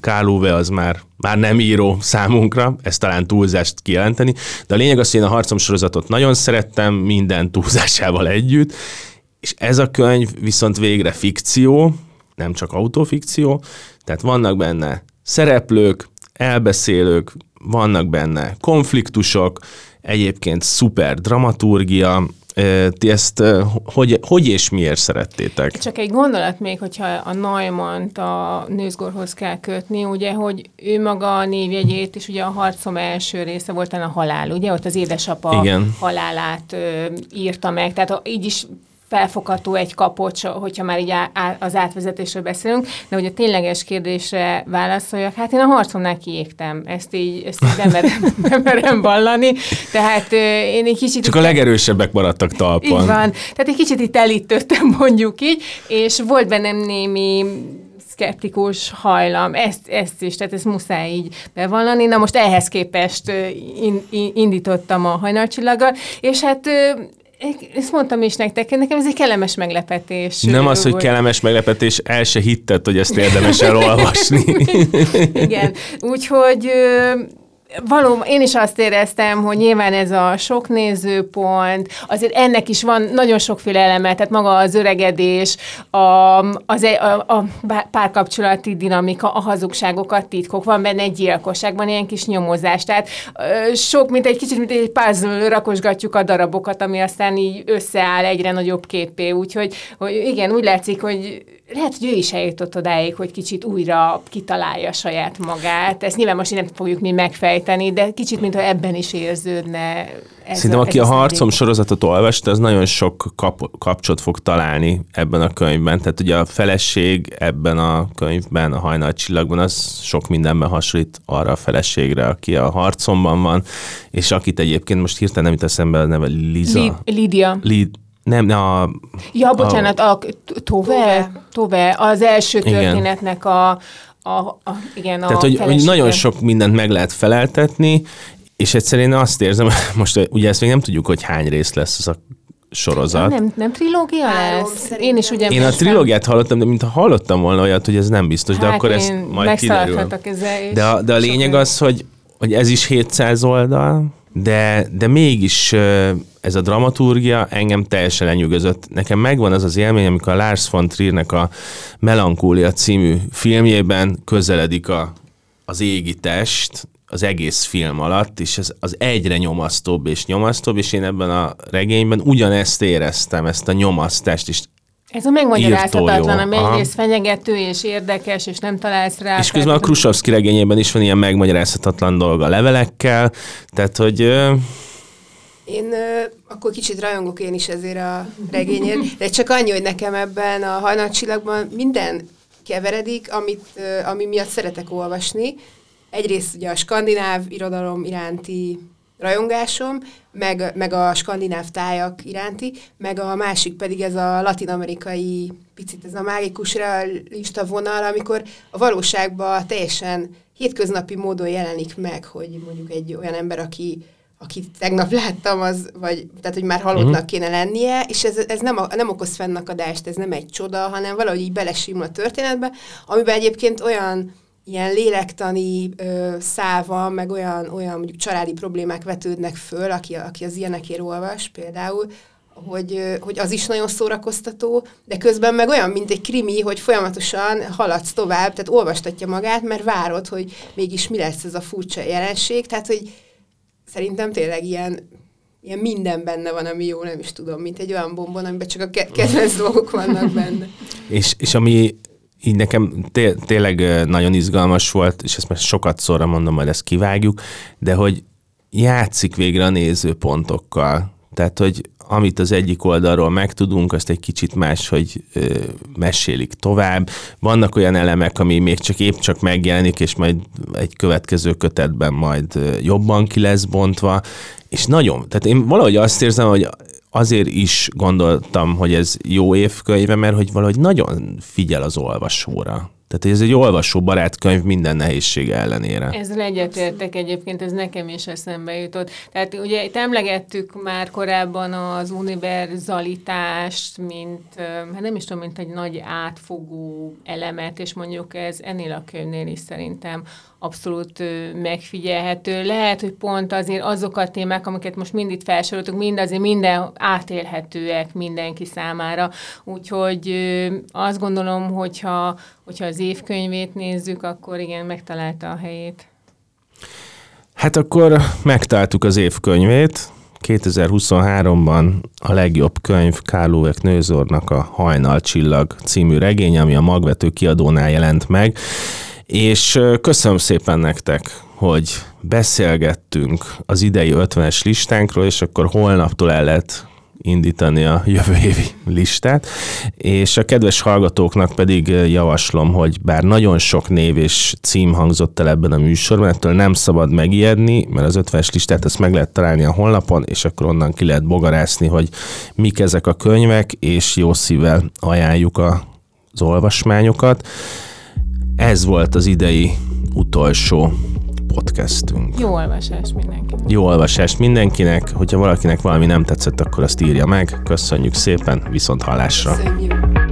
A: Kálóve az már, már nem író számunkra, ez talán túlzást kijelenteni, de a lényeg az, hogy én a harcom sorozatot nagyon szerettem, minden túlzásával együtt, és ez a könyv viszont végre fikció, nem csak autofikció, tehát vannak benne szereplők, elbeszélők, vannak benne konfliktusok, egyébként szuper dramaturgia, ti ezt hogy, hogy és miért szerettétek?
B: Csak egy gondolat még, hogyha a Naimant a Nőzgorhoz kell kötni, ugye, hogy ő maga a névjegyét is ugye a harcom első része volt a halál, ugye, ott az édesapa Igen. halálát ö, írta meg, tehát így is felfogható egy kapocs, hogyha már így az átvezetésről beszélünk, de hogy a tényleges kérdésre válaszoljak, hát én a harcomnál kiégtem, ezt így, ezt így nem, merem, nem merem vallani, tehát én egy kicsit...
A: Csak a legerősebbek maradtak talpon.
B: Így van, tehát egy kicsit itt elítőttem mondjuk így, és volt bennem némi szkeptikus hajlam, ezt, ezt is, tehát ezt muszáj így bevallani. Na most ehhez képest in, in, indítottam a hajnalcsillaggal, és hát ezt mondtam is nektek, nekem ez egy kellemes meglepetés.
A: Nem az, hogy kellemes meglepetés, el se hitted, hogy ezt érdemes elolvasni.
B: Igen, úgyhogy valóban én is azt éreztem, hogy nyilván ez a sok nézőpont, azért ennek is van nagyon sokféle eleme, tehát maga az öregedés, a, az, e- a, a párkapcsolati dinamika, a hazugságok, a titkok, van benne egy gyilkosság, van ilyen kis nyomozás, tehát sok, mint egy kicsit, mint egy puzzle, rakosgatjuk a darabokat, ami aztán így összeáll egyre nagyobb képé, úgyhogy hogy igen, úgy látszik, hogy lehet, hogy ő is eljutott odáig, hogy kicsit újra kitalálja saját magát. Ezt nyilván most nem fogjuk mi megfejteni, de kicsit, mintha ebben is érződne.
A: Ez Szerintem, a, aki a Harcom sorozatot olvasta, az nagyon sok kap, kapcsot fog találni ebben a könyvben. Tehát ugye a feleség ebben a könyvben, a hajnal csillagban, az sok mindenben hasonlít arra a feleségre, aki a harcomban van, és akit egyébként most hirtelen nem jut eszembe a neve Liza. Lid-
B: Lidia.
A: Lid- nem, a...
B: Ja, bocsánat, a, a Tove, Tove, az első történetnek a, a, a, igen,
A: Tehát, a hogy, hogy nagyon sok mindent meg lehet feleltetni, és egyszerűen azt érzem, most ugye ezt még nem tudjuk, hogy hány rész lesz az a sorozat.
B: Nem, nem trilógia lesz? Én is ugye
A: Én a trilógiát hallottam, de mintha hallottam volna olyat, hogy ez nem biztos, de hát akkor ez majd kiderül. De a, de a lényeg az, hogy, hogy ez is 700 oldal, de, de mégis ez a dramaturgia engem teljesen lenyűgözött. Nekem megvan az az élmény, amikor a Lars von Triernek a Melankólia című filmjében közeledik a, az égi test, az egész film alatt, és ez az egyre nyomasztóbb és nyomasztóbb, és én ebben a regényben ugyanezt éreztem, ezt a nyomasztást, és
B: ez a megmagyarázhatatlan, ami egyrészt fenyegető és érdekes, és nem találsz rá.
A: És közben a Krusovszki regényében is van ilyen megmagyarázhatatlan dolga a levelekkel, tehát hogy...
C: Én ö, akkor kicsit rajongok én is ezért a regényért, de csak annyi, hogy nekem ebben a hajnalcsillagban minden keveredik, amit, ö, ami miatt szeretek olvasni. Egyrészt ugye a skandináv irodalom iránti rajongásom, meg, meg a skandináv tájak iránti, meg a másik pedig ez a latinamerikai, picit ez a mágikus realista vonal, amikor a valóságban teljesen hétköznapi módon jelenik meg, hogy mondjuk egy olyan ember, aki akit tegnap láttam, az, vagy, tehát, hogy már halottnak uh-huh. kéne lennie, és ez, ez nem, nem okoz fennakadást, ez nem egy csoda, hanem valahogy így belesimul a történetbe, amiben egyébként olyan ilyen lélektani ö, száva, meg olyan, olyan mondjuk családi problémák vetődnek föl, aki, aki az ilyenekért olvas például, hogy, hogy az is nagyon szórakoztató, de közben meg olyan, mint egy krimi, hogy folyamatosan haladsz tovább, tehát olvastatja magát, mert várod, hogy mégis mi lesz ez a furcsa jelenség, tehát hogy szerintem tényleg ilyen, ilyen minden benne van, ami jó, nem is tudom, mint egy olyan bombon, amiben csak a kedvenc dolgok vannak benne.
A: és, és ami így nekem té- tényleg nagyon izgalmas volt, és ezt már sokat szóra mondom, majd ezt kivágjuk, de hogy játszik végre a nézőpontokkal. Tehát, hogy amit az egyik oldalról megtudunk, azt egy kicsit más, hogy ö, mesélik tovább. Vannak olyan elemek, ami még csak épp csak megjelenik, és majd egy következő kötetben majd jobban ki lesz bontva, és nagyon, tehát én valahogy azt érzem, hogy azért is gondoltam, hogy ez jó évkönyve, mert hogy valahogy nagyon figyel az olvasóra. Tehát ez egy olvasó barátkönyv minden nehézség ellenére.
B: Ezzel egyetértek egyébként, ez nekem is eszembe jutott. Tehát ugye itt emlegettük már korábban az univerzalitást, mint, hát nem is tudom, mint egy nagy átfogó elemet, és mondjuk ez ennél a könyvnél is szerintem abszolút megfigyelhető. Lehet, hogy pont azért azok a témák, amiket most mind itt felsoroltuk, mind azért minden átélhetőek mindenki számára. Úgyhogy azt gondolom, hogyha, hogyha az évkönyvét nézzük, akkor igen, megtalálta a helyét.
A: Hát akkor megtaláltuk az évkönyvét. 2023-ban a legjobb könyv Kárlóvek Nőzornak a Hajnal Csillag című regény, ami a Magvető kiadónál jelent meg. És köszönöm szépen nektek, hogy beszélgettünk az idei 50-es listánkról, és akkor holnaptól el lehet indítani a jövő évi listát, és a kedves hallgatóknak pedig javaslom, hogy bár nagyon sok név és cím hangzott el ebben a műsorban, ettől nem szabad megijedni, mert az 50-es listát ezt meg lehet találni a honlapon, és akkor onnan ki lehet bogarászni, hogy mik ezek a könyvek, és jó szívvel ajánljuk az olvasmányokat. Ez volt az idei utolsó podcastünk.
B: Jó olvasást mindenkinek.
A: Jó olvasást mindenkinek. Hogyha valakinek valami nem tetszett, akkor azt írja meg. Köszönjük szépen, viszont hallásra. Köszönjük.